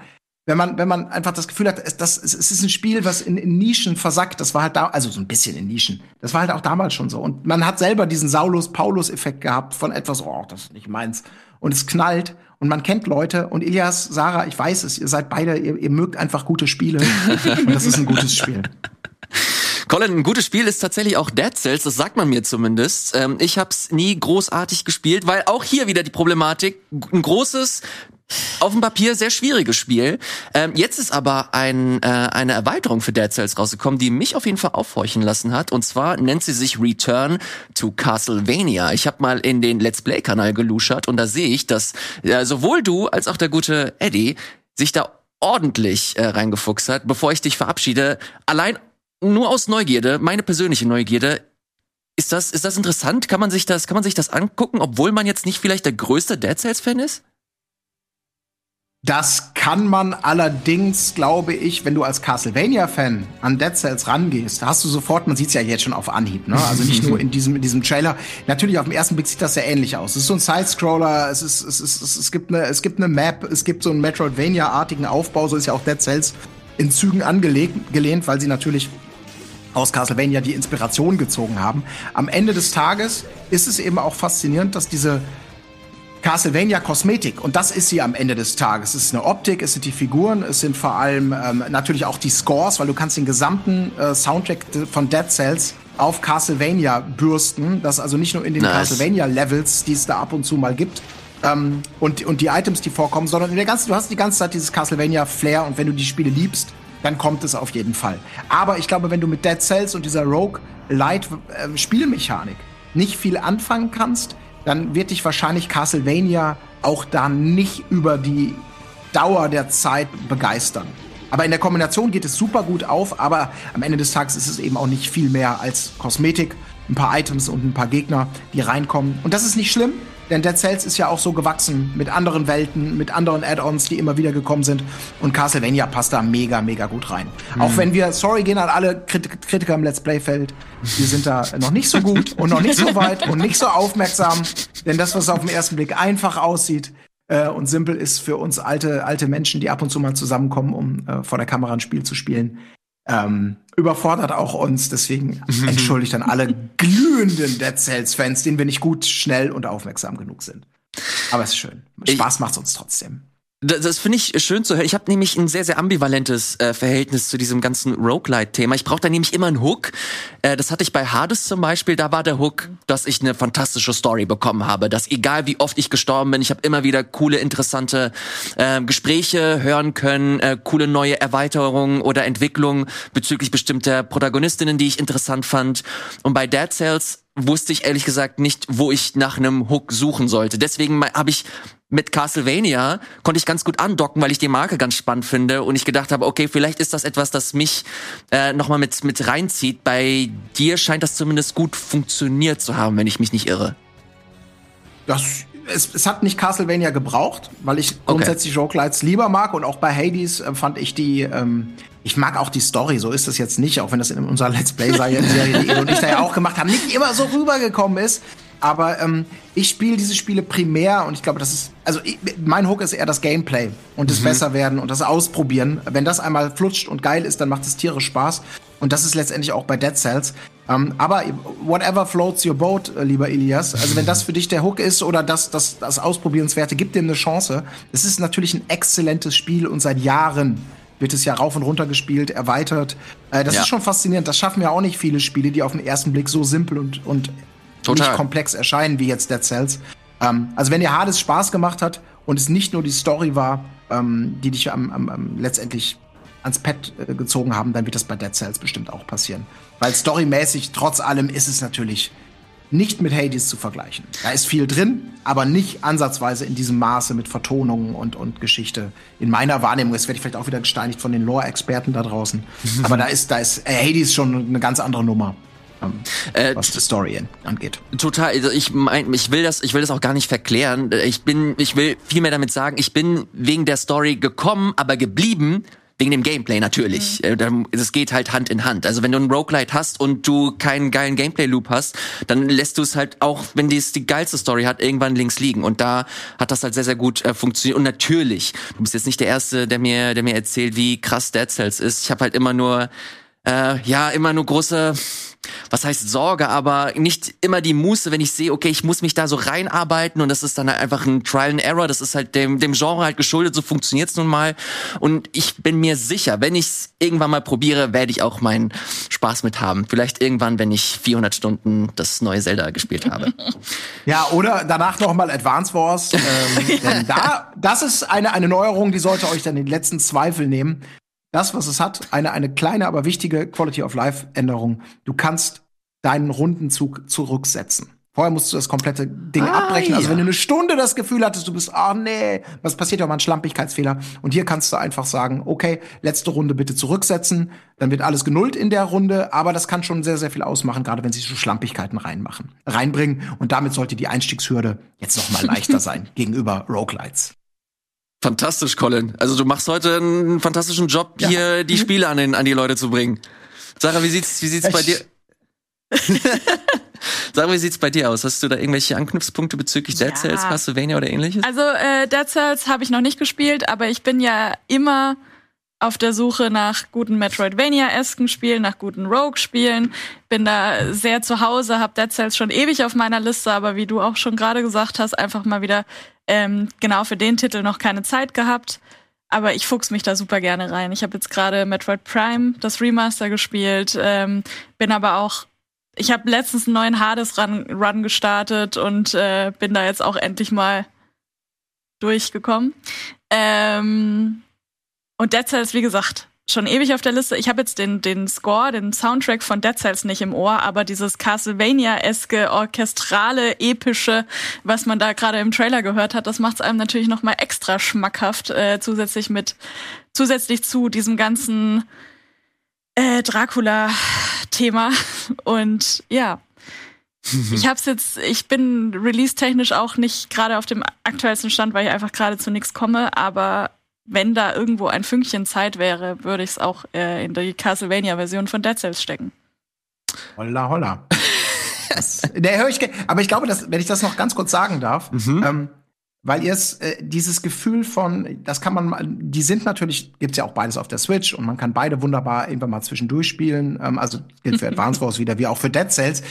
wenn man, wenn man einfach das Gefühl hat, es, das, es ist ein Spiel, was in, in Nischen versackt. Das war halt da, also so ein bisschen in Nischen. Das war halt auch damals schon so. Und man hat selber diesen Saulus-Paulus-Effekt gehabt von etwas, oh, das ist nicht meins. Und es knallt und man kennt Leute. Und Ilias, Sarah, ich weiß es, ihr seid beide, ihr, ihr mögt einfach gute Spiele. und das ist ein gutes Spiel. Colin, ein gutes Spiel ist tatsächlich auch Dead Cells, das sagt man mir zumindest. Ähm, ich habe es nie großartig gespielt, weil auch hier wieder die Problematik, ein großes, auf dem Papier sehr schwieriges Spiel. Ähm, jetzt ist aber ein, äh, eine Erweiterung für Dead Cells rausgekommen, die mich auf jeden Fall aufhorchen lassen hat. Und zwar nennt sie sich Return to Castlevania. Ich habe mal in den Let's Play-Kanal geluschert und da sehe ich, dass äh, sowohl du als auch der gute Eddie sich da ordentlich äh, reingefuchst hat. Bevor ich dich verabschiede, allein nur aus Neugierde, meine persönliche Neugierde, ist das, ist das interessant? Kann man sich das, kann man sich das angucken, obwohl man jetzt nicht vielleicht der größte Dead Cells Fan ist? Das kann man allerdings, glaube ich, wenn du als Castlevania-Fan an Dead Cells rangehst, hast du sofort, man sieht es ja jetzt schon auf Anhieb, ne? Also nicht nur in diesem, in diesem Trailer. Natürlich auf dem ersten Blick sieht das sehr ähnlich aus. Es ist so ein Side-Scroller, es ist, es ist, es, es gibt eine, es gibt eine Map, es gibt so einen Metroidvania-artigen Aufbau, so ist ja auch Dead Cells in Zügen angelegt, gelehnt, weil sie natürlich aus Castlevania die Inspiration gezogen haben. Am Ende des Tages ist es eben auch faszinierend, dass diese Castlevania Kosmetik, und das ist sie am Ende des Tages. Es ist eine Optik, es sind die Figuren, es sind vor allem ähm, natürlich auch die Scores, weil du kannst den gesamten äh, Soundtrack von Dead Cells auf Castlevania bürsten. Das also nicht nur in den nice. Castlevania-Levels, die es da ab und zu mal gibt, ähm, und, und die Items, die vorkommen, sondern in der ganzen, du hast die ganze Zeit dieses Castlevania-Flair und wenn du die Spiele liebst, dann kommt es auf jeden Fall. Aber ich glaube, wenn du mit Dead Cells und dieser Rogue Light äh, Spielmechanik nicht viel anfangen kannst, dann wird dich wahrscheinlich Castlevania auch da nicht über die Dauer der Zeit begeistern. Aber in der Kombination geht es super gut auf, aber am Ende des Tages ist es eben auch nicht viel mehr als Kosmetik, ein paar Items und ein paar Gegner, die reinkommen. Und das ist nicht schlimm, denn Dead Cells ist ja auch so gewachsen mit anderen Welten, mit anderen Add-ons, die immer wieder gekommen sind. Und Castlevania passt da mega, mega gut rein. Mhm. Auch wenn wir, sorry gehen an alle Krit Kritiker im Let's Play-Feld, wir sind da noch nicht so gut und noch nicht so weit und nicht so aufmerksam. Denn das, was auf den ersten Blick einfach aussieht, äh, und simpel ist für uns alte, alte Menschen, die ab und zu mal zusammenkommen, um äh, vor der Kamera ein Spiel zu spielen, ähm, überfordert auch uns. Deswegen mhm. entschuldigt an alle glühenden Dead Cells-Fans, denen wir nicht gut, schnell und aufmerksam genug sind. Aber es ist schön. Spaß macht es uns trotzdem. Das, das finde ich schön zu hören. Ich habe nämlich ein sehr, sehr ambivalentes äh, Verhältnis zu diesem ganzen Roguelite-Thema. Ich brauche da nämlich immer einen Hook. Äh, das hatte ich bei Hades zum Beispiel. Da war der Hook, dass ich eine fantastische Story bekommen habe. Dass egal wie oft ich gestorben bin, ich habe immer wieder coole, interessante äh, Gespräche hören können, äh, coole neue Erweiterungen oder Entwicklungen bezüglich bestimmter Protagonistinnen, die ich interessant fand. Und bei Dead Cells wusste ich ehrlich gesagt nicht, wo ich nach einem Hook suchen sollte. Deswegen habe ich mit Castlevania konnte ich ganz gut andocken, weil ich die Marke ganz spannend finde und ich gedacht habe, okay, vielleicht ist das etwas, das mich äh, nochmal mit, mit reinzieht. Bei dir scheint das zumindest gut funktioniert zu haben, wenn ich mich nicht irre. Das, es, es hat nicht Castlevania gebraucht, weil ich grundsätzlich okay. Roguelites lieber mag und auch bei Hades äh, fand ich die, ähm, ich mag auch die Story, so ist es jetzt nicht, auch wenn das in unserer Let's Play-Serie, die und ich da ja auch gemacht haben, nicht immer so rübergekommen ist. Aber ähm, ich spiele diese Spiele primär und ich glaube, das ist, also ich, mein Hook ist eher das Gameplay und das mhm. Besserwerden und das Ausprobieren. Wenn das einmal flutscht und geil ist, dann macht es tierisch Spaß. Und das ist letztendlich auch bei Dead Cells. Ähm, aber whatever floats your boat, äh, lieber Elias. Also wenn das für dich der Hook ist oder das, das, das Ausprobierenswerte, gib dem eine Chance. Es ist natürlich ein exzellentes Spiel und seit Jahren wird es ja rauf und runter gespielt, erweitert. Äh, das ja. ist schon faszinierend. Das schaffen ja auch nicht viele Spiele, die auf den ersten Blick so simpel und, und Total. nicht komplex erscheinen wie jetzt Dead Cells. Ähm, also wenn dir Hades Spaß gemacht hat und es nicht nur die Story war, ähm, die dich am, am, am letztendlich ans Pad äh, gezogen haben, dann wird das bei Dead Cells bestimmt auch passieren. Weil storymäßig, trotz allem, ist es natürlich nicht mit Hades zu vergleichen. Da ist viel drin, aber nicht ansatzweise in diesem Maße mit Vertonungen und, und Geschichte. In meiner Wahrnehmung, jetzt werde ich vielleicht auch wieder gesteinigt von den Lore-Experten da draußen. aber da ist, da ist äh, Hades schon eine ganz andere Nummer ähm, äh, was die Story angeht. Total. Also ich mein, ich will das, ich will das auch gar nicht verklären. Ich bin, ich will vielmehr damit sagen, ich bin wegen der Story gekommen, aber geblieben. Wegen dem Gameplay natürlich. Mhm. Es geht halt Hand in Hand. Also wenn du einen Roguelite hast und du keinen geilen Gameplay-Loop hast, dann lässt du es halt auch, wenn dies die geilste Story hat, irgendwann links liegen. Und da hat das halt sehr, sehr gut äh, funktioniert. Und natürlich, du bist jetzt nicht der Erste, der mir, der mir erzählt, wie krass Dead Cells ist. Ich habe halt immer nur, äh, ja, immer nur große was heißt Sorge, aber nicht immer die Muße, wenn ich sehe, okay, ich muss mich da so reinarbeiten und das ist dann halt einfach ein Trial and Error, das ist halt dem, dem Genre halt geschuldet, so funktioniert's nun mal und ich bin mir sicher, wenn ich's irgendwann mal probiere, werde ich auch meinen Spaß mit haben. Vielleicht irgendwann, wenn ich 400 Stunden das neue Zelda gespielt habe. Ja, oder danach noch mal Advance Wars, ähm, denn da, das ist eine, eine Neuerung, die sollte euch dann den letzten Zweifel nehmen das, was es hat, eine, eine kleine, aber wichtige Quality of Life Änderung. Du kannst deinen Rundenzug zurücksetzen. Vorher musst du das komplette Ding ah, abbrechen. Ja. Also wenn du eine Stunde das Gefühl hattest, du bist, ah oh, nee, was passiert ja mal ein Schlampigkeitsfehler. Und hier kannst du einfach sagen, okay, letzte Runde bitte zurücksetzen. Dann wird alles genullt in der Runde, aber das kann schon sehr, sehr viel ausmachen, gerade wenn sie so Schlampigkeiten reinmachen, reinbringen. Und damit sollte die Einstiegshürde jetzt noch mal leichter sein gegenüber Roguelites. Fantastisch, Colin. Also du machst heute einen fantastischen Job, ja. hier die mhm. Spiele an, den, an die Leute zu bringen. Sarah, wie sieht's, wie sieht's bei dir? Sag mal, wie sieht's bei dir aus? Hast du da irgendwelche Anknüpfpunkte bezüglich Dead Cells, Castlevania oder ähnliches? Also äh, Dead Cells habe ich noch nicht gespielt, aber ich bin ja immer auf der Suche nach guten Metroidvania-esken Spielen, nach guten Rogue-Spielen. Bin da sehr zu Hause, hab Dead Cells schon ewig auf meiner Liste, aber wie du auch schon gerade gesagt hast, einfach mal wieder ähm, genau für den Titel noch keine Zeit gehabt. Aber ich fuchs mich da super gerne rein. Ich habe jetzt gerade Metroid Prime, das Remaster gespielt, ähm, bin aber auch ich habe letztens einen neuen Hades Run, Run gestartet und äh, bin da jetzt auch endlich mal durchgekommen. Ähm, und Dead Cells, wie gesagt, schon ewig auf der Liste. Ich habe jetzt den, den Score, den Soundtrack von Dead Cells nicht im Ohr, aber dieses Castlevania-eske, orchestrale, epische, was man da gerade im Trailer gehört hat, das macht es einem natürlich noch mal extra schmackhaft, äh, zusätzlich mit, zusätzlich zu diesem ganzen äh, Dracula-Thema. Und ja, ich hab's jetzt, ich bin release-technisch auch nicht gerade auf dem aktuellsten Stand, weil ich einfach gerade zu nichts komme, aber wenn da irgendwo ein Fünkchen Zeit wäre, würde ich es auch äh, in die Castlevania-Version von Dead Cells stecken. Holla, holla. das, der höre ich, aber ich glaube, dass, wenn ich das noch ganz kurz sagen darf, mhm. ähm, weil ihr es äh, dieses Gefühl von, das kann man, mal, die sind natürlich, gibt's ja auch beides auf der Switch und man kann beide wunderbar irgendwann mal zwischendurch spielen. Ähm, also gilt für Advance Wars wieder wie auch für Dead Cells.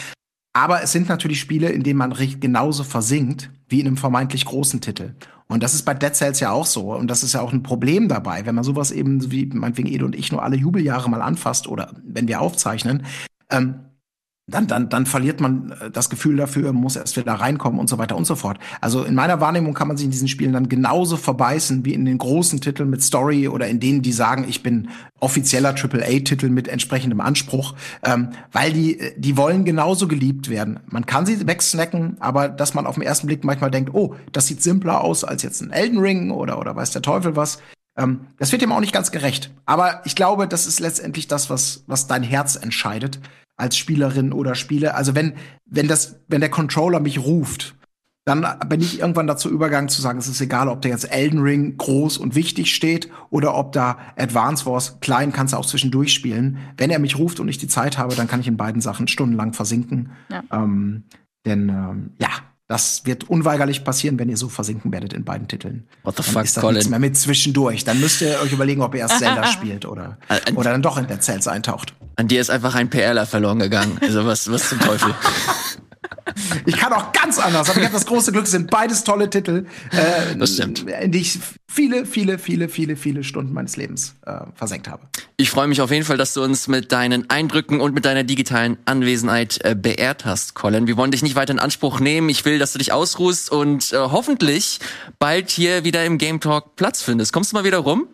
Aber es sind natürlich Spiele, in denen man genauso versinkt wie in einem vermeintlich großen Titel. Und das ist bei Dead Cells ja auch so. Und das ist ja auch ein Problem dabei, wenn man sowas eben, wie meinetwegen Edo und ich, nur alle Jubeljahre mal anfasst oder wenn wir aufzeichnen. Ähm, dann, dann, dann verliert man äh, das Gefühl dafür, muss erst wieder reinkommen und so weiter und so fort. Also in meiner Wahrnehmung kann man sich in diesen Spielen dann genauso verbeißen wie in den großen Titeln mit Story oder in denen, die sagen, ich bin offizieller AAA-Titel mit entsprechendem Anspruch, ähm, weil die, äh, die wollen genauso geliebt werden. Man kann sie wegsnacken, aber dass man auf den ersten Blick manchmal denkt, oh, das sieht simpler aus als jetzt ein Elden Ring oder, oder weiß der Teufel was. Ähm, das wird dem auch nicht ganz gerecht. Aber ich glaube, das ist letztendlich das, was, was dein Herz entscheidet als Spielerin oder Spieler. Also wenn, wenn das, wenn der Controller mich ruft, dann bin ich irgendwann dazu übergegangen zu sagen, es ist egal, ob der jetzt Elden Ring groß und wichtig steht oder ob da Advance Wars klein kannst du auch zwischendurch spielen. Wenn er mich ruft und ich die Zeit habe, dann kann ich in beiden Sachen stundenlang versinken. Ja. Ähm, denn ähm, ja, das wird unweigerlich passieren, wenn ihr so versinken werdet in beiden Titeln. What the dann fuck, ist da Colin? nichts mehr mit zwischendurch. Dann müsst ihr euch überlegen, ob ihr erst Zelda spielt oder, Äh, oder dann doch in der Cells eintaucht. An dir ist einfach ein PRler verloren gegangen. Also was, was zum Teufel. Ich kann auch ganz anders, aber ich habe das große Glück, es sind beides tolle Titel, äh, Das stimmt. in die ich viele, viele, viele, viele, viele Stunden meines Lebens äh, versenkt habe. Ich freue mich auf jeden Fall, dass du uns mit deinen Eindrücken und mit deiner digitalen Anwesenheit äh, beehrt hast, Colin. Wir wollen dich nicht weiter in Anspruch nehmen. Ich will, dass du dich ausruhst und äh, hoffentlich bald hier wieder im Game Talk Platz findest. Kommst du mal wieder rum?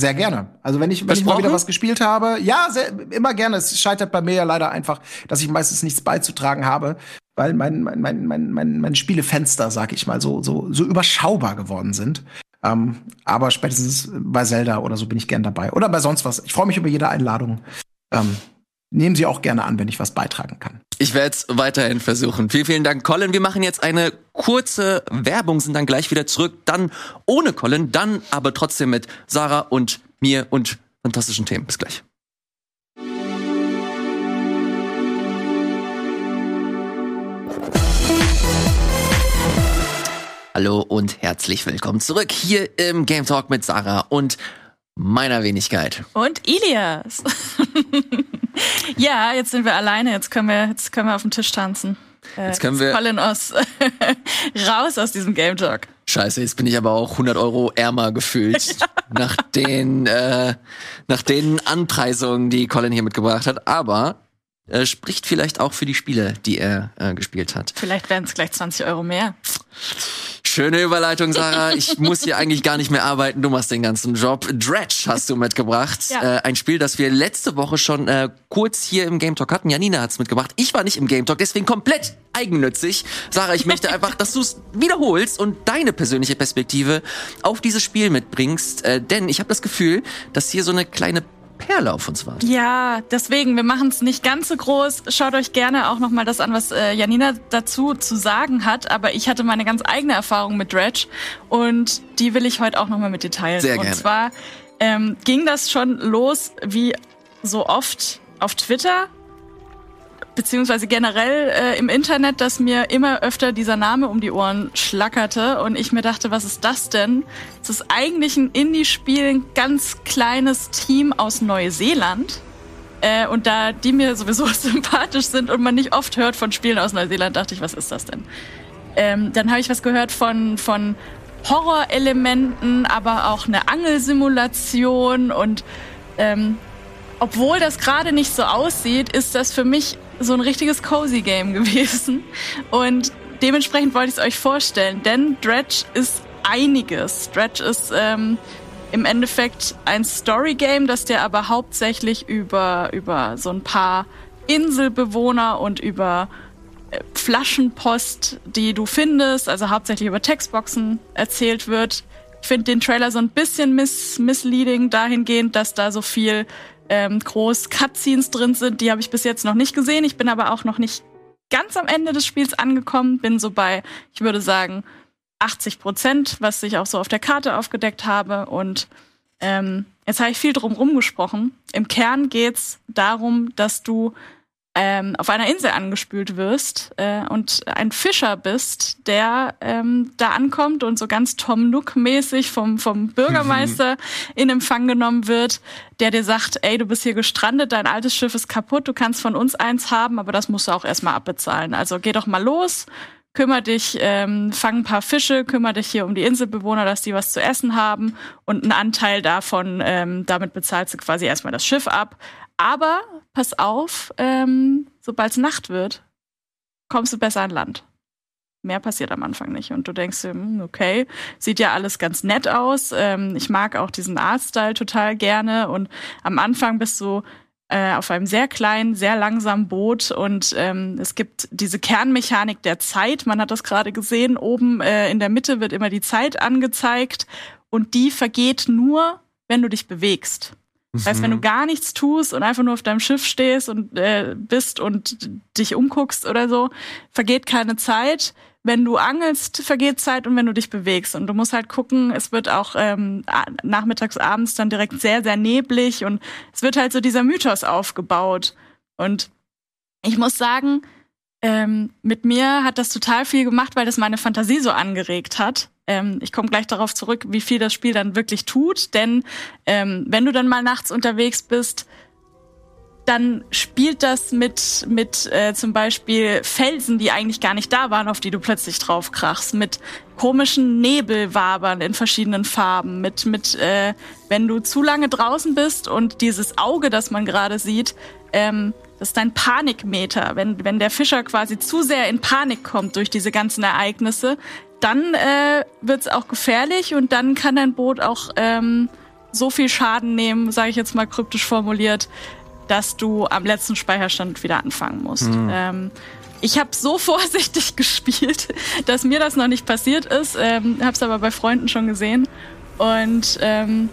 Sehr gerne. Also wenn ich, wenn ich mal wieder was gespielt habe, ja, sehr, immer gerne. Es scheitert bei mir ja leider einfach, dass ich meistens nichts beizutragen habe, weil mein, mein, mein, mein, mein, mein Spielefenster, sag ich mal, so, so, so überschaubar geworden sind. Ähm, aber spätestens bei Zelda oder so bin ich gern dabei. Oder bei sonst was. Ich freue mich über jede Einladung. Ähm, nehmen Sie auch gerne an, wenn ich was beitragen kann. Ich werde es weiterhin versuchen. Vielen, vielen Dank, Colin. Wir machen jetzt eine kurze Werbung, sind dann gleich wieder zurück. Dann ohne Colin, dann aber trotzdem mit Sarah und mir und fantastischen Themen. Bis gleich. Hallo und herzlich willkommen zurück hier im Game Talk mit Sarah und meiner Wenigkeit. Und Ilias. ja, jetzt sind wir alleine. Jetzt können wir, jetzt können wir auf dem Tisch tanzen. Äh, Jetzt können wir- Colin aus raus aus diesem Game Talk. Scheiße, jetzt bin ich aber auch 100 Euro ärmer gefühlt nach den äh, nach den Anpreisungen, die Colin hier mitgebracht hat. Aber äh, spricht vielleicht auch für die Spiele, die er äh, gespielt hat. Vielleicht werden es gleich 20 Euro mehr. Schöne Überleitung, Sarah. Ich muss hier eigentlich gar nicht mehr arbeiten. Du machst den ganzen Job. Dredge hast du mitgebracht. Ja. Äh, ein Spiel, das wir letzte Woche schon äh, kurz hier im Game Talk hatten. Janina hat's mitgebracht. Ich war nicht im Game Talk, deswegen komplett eigennützig. Sarah, ich möchte einfach, dass du es wiederholst und deine persönliche Perspektive auf dieses Spiel mitbringst. Äh, denn ich habe das Gefühl, dass hier so eine kleine Perle auf uns wartet. Ja, deswegen, wir machen es nicht ganz so groß. Schaut euch gerne auch noch mal das an, was äh, Janina dazu zu sagen hat. Aber ich hatte meine ganz eigene Erfahrung mit Dredge und die will ich heute auch noch mal mit dir teilen. Sehr und gerne. zwar ähm, ging das schon los wie so oft auf Twitter beziehungsweise generell äh, im Internet, dass mir immer öfter dieser Name um die Ohren schlackerte und ich mir dachte, was ist das denn? Es ist eigentlich ein Indie-Spiel, ein ganz kleines Team aus Neuseeland. Äh, und da die mir sowieso sympathisch sind und man nicht oft hört von Spielen aus Neuseeland, dachte ich, was ist das denn? Ähm, dann habe ich was gehört von, von Horrorelementen, aber auch eine Angelsimulation und ähm, obwohl das gerade nicht so aussieht, ist das für mich so ein richtiges Cozy Game gewesen. Und dementsprechend wollte ich es euch vorstellen, denn Dredge ist einiges. Dredge ist ähm, im Endeffekt ein Story Game, das dir aber hauptsächlich über, über so ein paar Inselbewohner und über äh, Flaschenpost, die du findest, also hauptsächlich über Textboxen erzählt wird. Ich finde den Trailer so ein bisschen miss misleading dahingehend, dass da so viel ähm, groß Cutscenes drin sind. Die habe ich bis jetzt noch nicht gesehen. Ich bin aber auch noch nicht ganz am Ende des Spiels angekommen. Bin so bei, ich würde sagen, 80 Prozent, was ich auch so auf der Karte aufgedeckt habe. Und ähm, jetzt habe ich viel drum rumgesprochen. Im Kern geht's darum, dass du ähm, auf einer Insel angespült wirst äh, und ein Fischer bist, der ähm, da ankommt und so ganz Tom Nook-mäßig vom, vom Bürgermeister in Empfang genommen wird, der dir sagt, ey, du bist hier gestrandet, dein altes Schiff ist kaputt, du kannst von uns eins haben, aber das musst du auch erstmal abbezahlen. Also geh doch mal los, kümmere dich, ähm, fang ein paar Fische, kümmere dich hier um die Inselbewohner, dass die was zu essen haben und einen Anteil davon, ähm, damit bezahlst du quasi erstmal das Schiff ab. Aber pass auf, ähm, sobald es Nacht wird, kommst du besser an Land. Mehr passiert am Anfang nicht. Und du denkst dir, hm, okay, sieht ja alles ganz nett aus. Ähm, ich mag auch diesen Artstyle total gerne. Und am Anfang bist du äh, auf einem sehr kleinen, sehr langsamen Boot und ähm, es gibt diese Kernmechanik der Zeit. Man hat das gerade gesehen. Oben äh, in der Mitte wird immer die Zeit angezeigt und die vergeht nur, wenn du dich bewegst. Das heißt, wenn du mhm. gar nichts tust und einfach nur auf deinem Schiff stehst und äh, bist und dich umguckst oder so, vergeht keine Zeit wenn du angelst, vergeht Zeit und wenn du dich bewegst. Und du musst halt gucken, es wird auch ähm, nachmittags, abends dann direkt sehr, sehr neblig und es wird halt so dieser Mythos aufgebaut. Und ich muss sagen, ähm, mit mir hat das total viel gemacht, weil das meine Fantasie so angeregt hat. Ähm, ich komme gleich darauf zurück, wie viel das Spiel dann wirklich tut. Denn ähm, wenn du dann mal nachts unterwegs bist, dann spielt das mit, mit äh, zum Beispiel Felsen, die eigentlich gar nicht da waren, auf die du plötzlich drauf krachst, mit komischen Nebelwabern in verschiedenen Farben, mit, mit äh, wenn du zu lange draußen bist und dieses Auge, das man gerade sieht, ähm, das ist dein Panikmeter. Wenn, wenn der Fischer quasi zu sehr in Panik kommt durch diese ganzen Ereignisse, dann äh, wird es auch gefährlich und dann kann dein Boot auch ähm, so viel Schaden nehmen, sage ich jetzt mal kryptisch formuliert, dass du am letzten Speicherstand wieder anfangen musst. Mhm. Ähm, ich habe so vorsichtig gespielt, dass mir das noch nicht passiert ist. Ähm, habe es aber bei Freunden schon gesehen. Und ähm,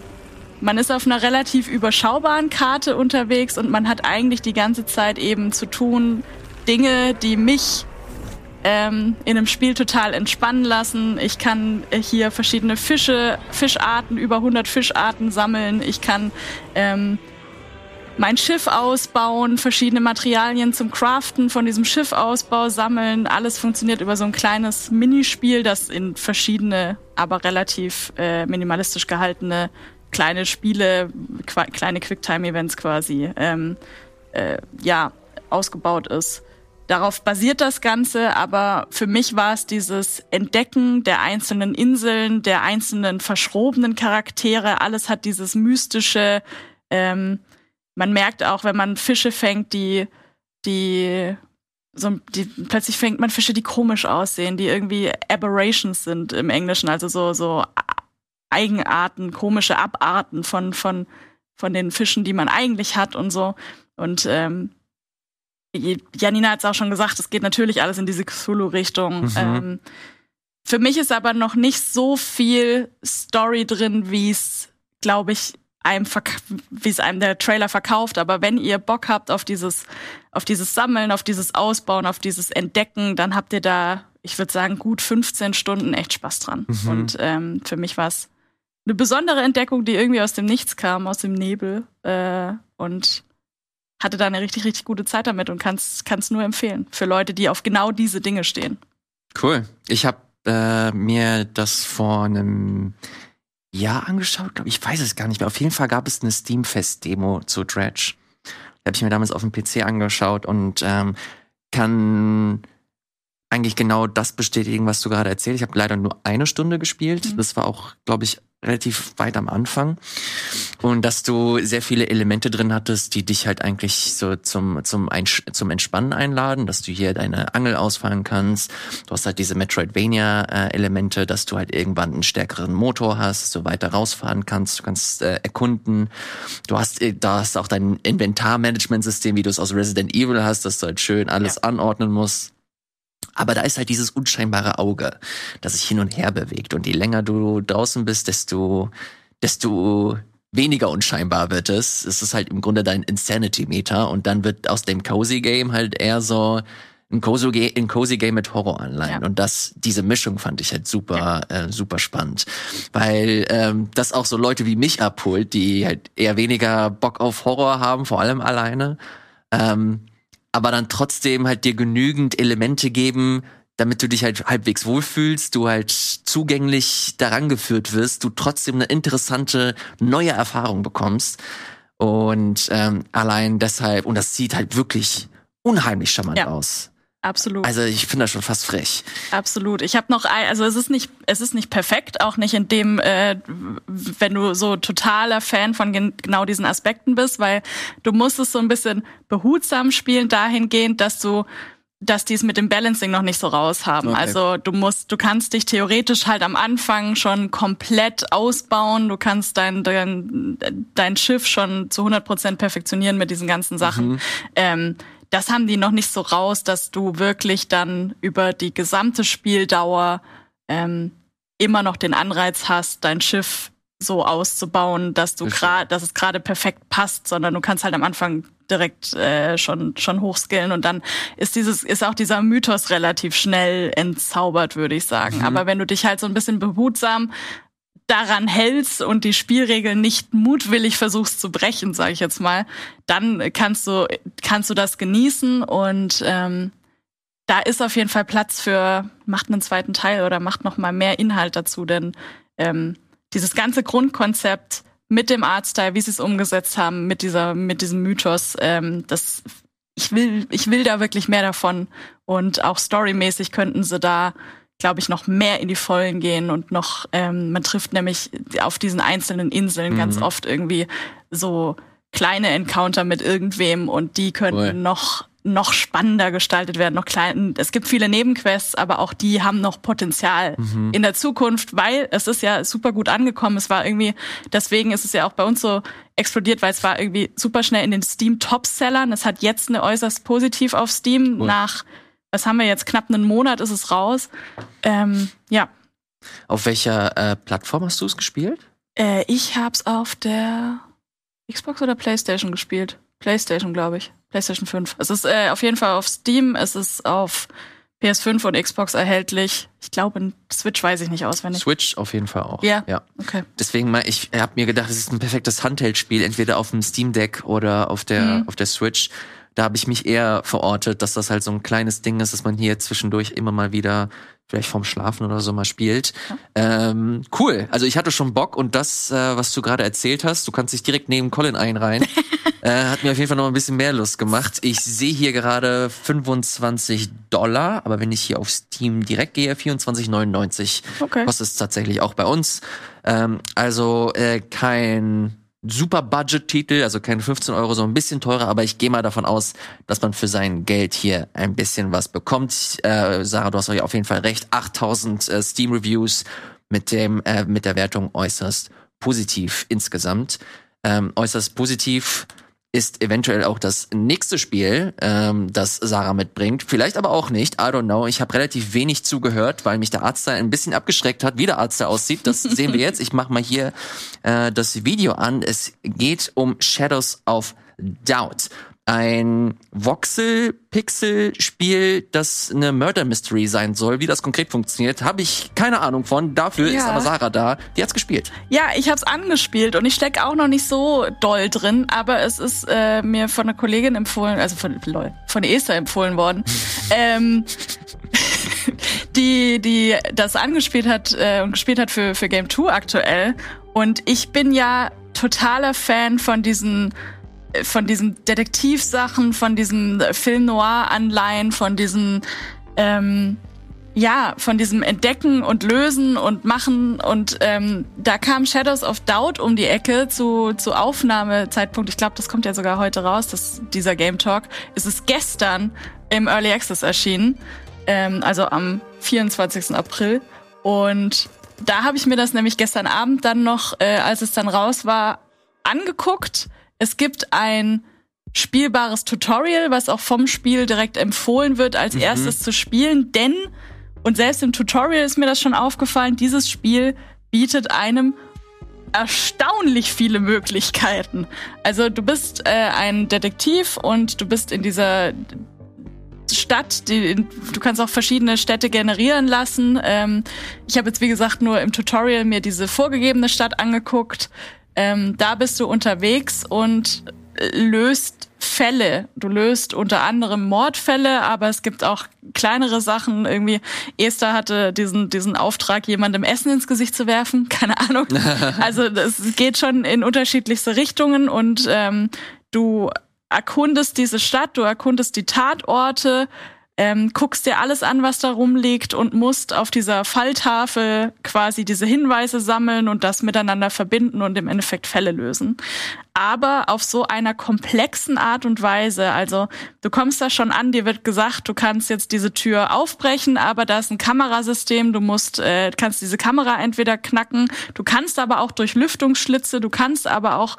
man ist auf einer relativ überschaubaren Karte unterwegs und man hat eigentlich die ganze Zeit eben zu tun Dinge, die mich ähm, in einem Spiel total entspannen lassen. Ich kann hier verschiedene Fische, Fischarten, über 100 Fischarten sammeln. Ich kann ähm, mein Schiff ausbauen, verschiedene Materialien zum Craften von diesem Schiffausbau sammeln. Alles funktioniert über so ein kleines Minispiel, das in verschiedene, aber relativ äh, minimalistisch gehaltene kleine Spiele, kleine Quicktime-Events quasi, ähm, äh, ja, ausgebaut ist. Darauf basiert das Ganze, aber für mich war es dieses Entdecken der einzelnen Inseln, der einzelnen verschrobenen Charaktere. Alles hat dieses mystische, ähm, man merkt auch, wenn man Fische fängt, die, die so, die, plötzlich fängt man Fische, die komisch aussehen, die irgendwie Aberrations sind im Englischen, also so, so Eigenarten, komische Abarten von, von, von den Fischen, die man eigentlich hat und so. Und ähm, Janina hat es auch schon gesagt, es geht natürlich alles in diese Cthulhu-Richtung. Mhm. Ähm, für mich ist aber noch nicht so viel Story drin, wie es, glaube ich, einem wie es einem der Trailer verkauft. Aber wenn ihr Bock habt auf dieses, auf dieses Sammeln, auf dieses Ausbauen, auf dieses Entdecken, dann habt ihr da, ich würde sagen, gut 15 Stunden echt Spaß dran. Mhm. Und ähm, für mich war es eine besondere Entdeckung, die irgendwie aus dem Nichts kam, aus dem Nebel. Äh, und hatte da eine richtig, richtig gute Zeit damit und kann es nur empfehlen für Leute, die auf genau diese Dinge stehen. Cool. Ich habe äh, mir das vor einem Jahr angeschaut, glaube ich, weiß es gar nicht mehr. Auf jeden Fall gab es eine Steamfest-Demo zu Dredge. Die habe ich mir damals auf dem PC angeschaut und ähm, kann eigentlich genau das bestätigen, was du gerade erzählt. Ich habe leider nur eine Stunde gespielt. Mhm. Das war auch, glaube ich, relativ weit am Anfang und dass du sehr viele Elemente drin hattest, die dich halt eigentlich so zum zum Einsch zum Entspannen einladen, dass du hier deine Angel ausfahren kannst. Du hast halt diese Metroidvania äh, Elemente, dass du halt irgendwann einen stärkeren Motor hast, dass du weiter rausfahren kannst, du kannst äh, erkunden. Du hast äh, da hast auch dein Inventarmanagement System, wie du es aus Resident Evil hast, dass du halt schön alles ja. anordnen musst. Aber da ist halt dieses unscheinbare Auge, das sich hin und her bewegt. Und je länger du draußen bist, desto, desto weniger unscheinbar wird es. Es ist halt im Grunde dein Insanity-Meter. Und dann wird aus dem Cozy Game halt eher so ein Cozy, ein Cozy Game mit Horroranleihen. Ja. Und das, diese Mischung fand ich halt super, ja. äh, super spannend. Weil ähm, das auch so Leute wie mich abholt, die halt eher weniger Bock auf Horror haben, vor allem alleine. Ähm, aber dann trotzdem halt dir genügend Elemente geben, damit du dich halt halbwegs wohlfühlst, du halt zugänglich daran geführt wirst, du trotzdem eine interessante neue Erfahrung bekommst. Und ähm, allein deshalb, und das sieht halt wirklich unheimlich charmant ja. aus. Absolut. Also ich finde das schon fast frech. Absolut. Ich habe noch ein, also es ist nicht, es ist nicht perfekt, auch nicht in dem, äh, wenn du so totaler Fan von gen genau diesen Aspekten bist, weil du musst es so ein bisschen behutsam spielen, dahingehend, dass du dass die es mit dem Balancing noch nicht so raus haben. Okay. Also du musst, du kannst dich theoretisch halt am Anfang schon komplett ausbauen. Du kannst dein dein, dein Schiff schon zu 100 Prozent perfektionieren mit diesen ganzen Sachen. Ähm, das haben die noch nicht so raus, dass du wirklich dann über die gesamte Spieldauer ähm, immer noch den Anreiz hast, dein Schiff so auszubauen, dass du gerade, dass es gerade perfekt passt, sondern du kannst halt am Anfang direkt äh, schon schon hochskillen und dann ist dieses ist auch dieser Mythos relativ schnell entzaubert, würde ich sagen. Aber wenn du dich halt so ein bisschen behutsam daran hältst und die Spielregeln nicht mutwillig versuchst zu brechen, sage ich jetzt mal, dann kannst du kannst du das genießen und ähm, da ist auf jeden Fall Platz für macht einen zweiten Teil oder macht noch mal mehr Inhalt dazu, denn ähm, dieses ganze Grundkonzept mit dem Artstyle, wie sie es umgesetzt haben, mit dieser mit diesem Mythos, ähm, das ich will ich will da wirklich mehr davon und auch storymäßig könnten sie da glaube ich, noch mehr in die Vollen gehen und noch, ähm, man trifft nämlich auf diesen einzelnen Inseln ganz oft irgendwie so kleine Encounter mit irgendwem und die könnten Cool. noch noch spannender gestaltet werden, noch klein. Es gibt viele Nebenquests, aber auch die haben noch Potenzial in der Zukunft, weil es ist ja super gut angekommen. Es war irgendwie, deswegen ist es ja auch bei uns so explodiert, weil es war irgendwie super schnell in den Steam Topsellern. Es hat jetzt eine äußerst positiv auf Steam Cool. nach was haben wir jetzt? Knapp einen Monat ist es raus. Ähm, ja, Auf welcher äh, Plattform hast du es gespielt? äh, ich hab's auf der Xbox oder PlayStation gespielt. PlayStation, glaube ich. PlayStation 5. Es ist äh, auf jeden Fall auf Steam, es ist auf PS5 und Xbox erhältlich. Ich glaube, Switch weiß ich nicht auswendig. Switch auf jeden Fall auch. Ja. ja. Okay. Deswegen mal, ich habe mir gedacht, es ist ein perfektes Handheld-Spiel, entweder auf dem Steam Deck oder auf der Mhm. auf der Switch. Da habe ich mich eher verortet, dass das halt so ein kleines Ding ist, dass man hier zwischendurch immer mal wieder vielleicht vorm Schlafen oder so mal spielt. Ähm, cool. Also ich hatte schon Bock und das, äh, was du gerade erzählt hast, du kannst dich direkt neben Colin einreihen, äh, hat mir auf jeden Fall noch ein bisschen mehr Lust gemacht. Ich sehe hier gerade 25 Dollar, aber wenn ich hier auf Steam direkt gehe, 24,99 Okay. kostet es tatsächlich auch bei uns. Ähm, also äh, kein super Budget-Titel, also keine 15 Euro, so ein bisschen teurer, aber ich gehe mal davon aus, dass man für sein Geld hier ein bisschen was bekommt. Äh, Sarah, du hast euch auf jeden Fall recht. 8000 äh, Steam-Reviews mit dem äh, mit der Wertung äußerst positiv insgesamt. Ähm, äußerst positiv ist eventuell auch das nächste Spiel, ähm, das Sarah mitbringt. Vielleicht aber auch nicht. I don't know. Ich habe relativ wenig zugehört, weil mich der Arzt da ein bisschen abgeschreckt hat, wie der Arzt da aussieht. Das sehen wir jetzt. Ich mache mal hier äh, das Video an. Es geht um Shadows of Doubt. Ein Voxel-Pixel-Spiel, das eine Murder Mystery sein soll. Wie das konkret funktioniert, habe ich keine Ahnung von. Dafür ist Ja. aber Sarah da. Die hat's gespielt. Ja, ich hab's angespielt und ich steck auch noch nicht so doll drin, aber es ist äh, mir von einer Kollegin empfohlen, also von lol, von Esther empfohlen worden, ähm, die die das angespielt hat äh, und gespielt hat für für Game 2 aktuell und ich bin ja totaler Fan von diesen von diesen Detektivsachen, von diesen Film Noir Anleihen, von diesen ähm, ja, von diesem Entdecken und Lösen und Machen und ähm, da kam Shadows of Doubt um die Ecke zu, zu Aufnahmezeitpunkt. Ich glaube, das kommt ja sogar heute raus, das, dieser Game Talk. Es ist gestern im Early Access erschienen, ähm, also am 24. April. Und da habe ich mir das nämlich gestern Abend dann noch, äh, als es dann raus war, angeguckt. Es gibt ein spielbares Tutorial, was auch vom Spiel direkt empfohlen wird, als erstes zu spielen, denn und selbst im Tutorial ist mir das schon aufgefallen, dieses Spiel bietet einem erstaunlich viele Möglichkeiten. Also du bist äh, ein Detektiv und du bist in dieser Stadt, die, du kannst auch verschiedene Städte generieren lassen. Ähm, ich habe jetzt wie gesagt nur im Tutorial mir diese vorgegebene Stadt angeguckt. Ähm, da bist du unterwegs und löst Fälle. Du löst unter anderem Mordfälle, aber es gibt auch kleinere Sachen. Irgendwie Esther hatte diesen diesen Auftrag, jemandem Essen ins Gesicht zu werfen. Keine Ahnung. Also es geht schon in unterschiedlichste Richtungen und ähm, du erkundest diese Stadt, du erkundest die Tatorte, ähm, guckst dir alles an, was da rumliegt und musst auf dieser Falltafel quasi diese Hinweise sammeln und das miteinander verbinden und im Endeffekt Fälle lösen. Aber auf so einer komplexen Art und Weise. Also du kommst da schon an, dir wird gesagt, du kannst jetzt diese Tür aufbrechen, aber da ist ein Kamerasystem, du musst, äh, kannst diese Kamera entweder knacken, du kannst aber auch durch Lüftungsschlitze, du kannst aber auch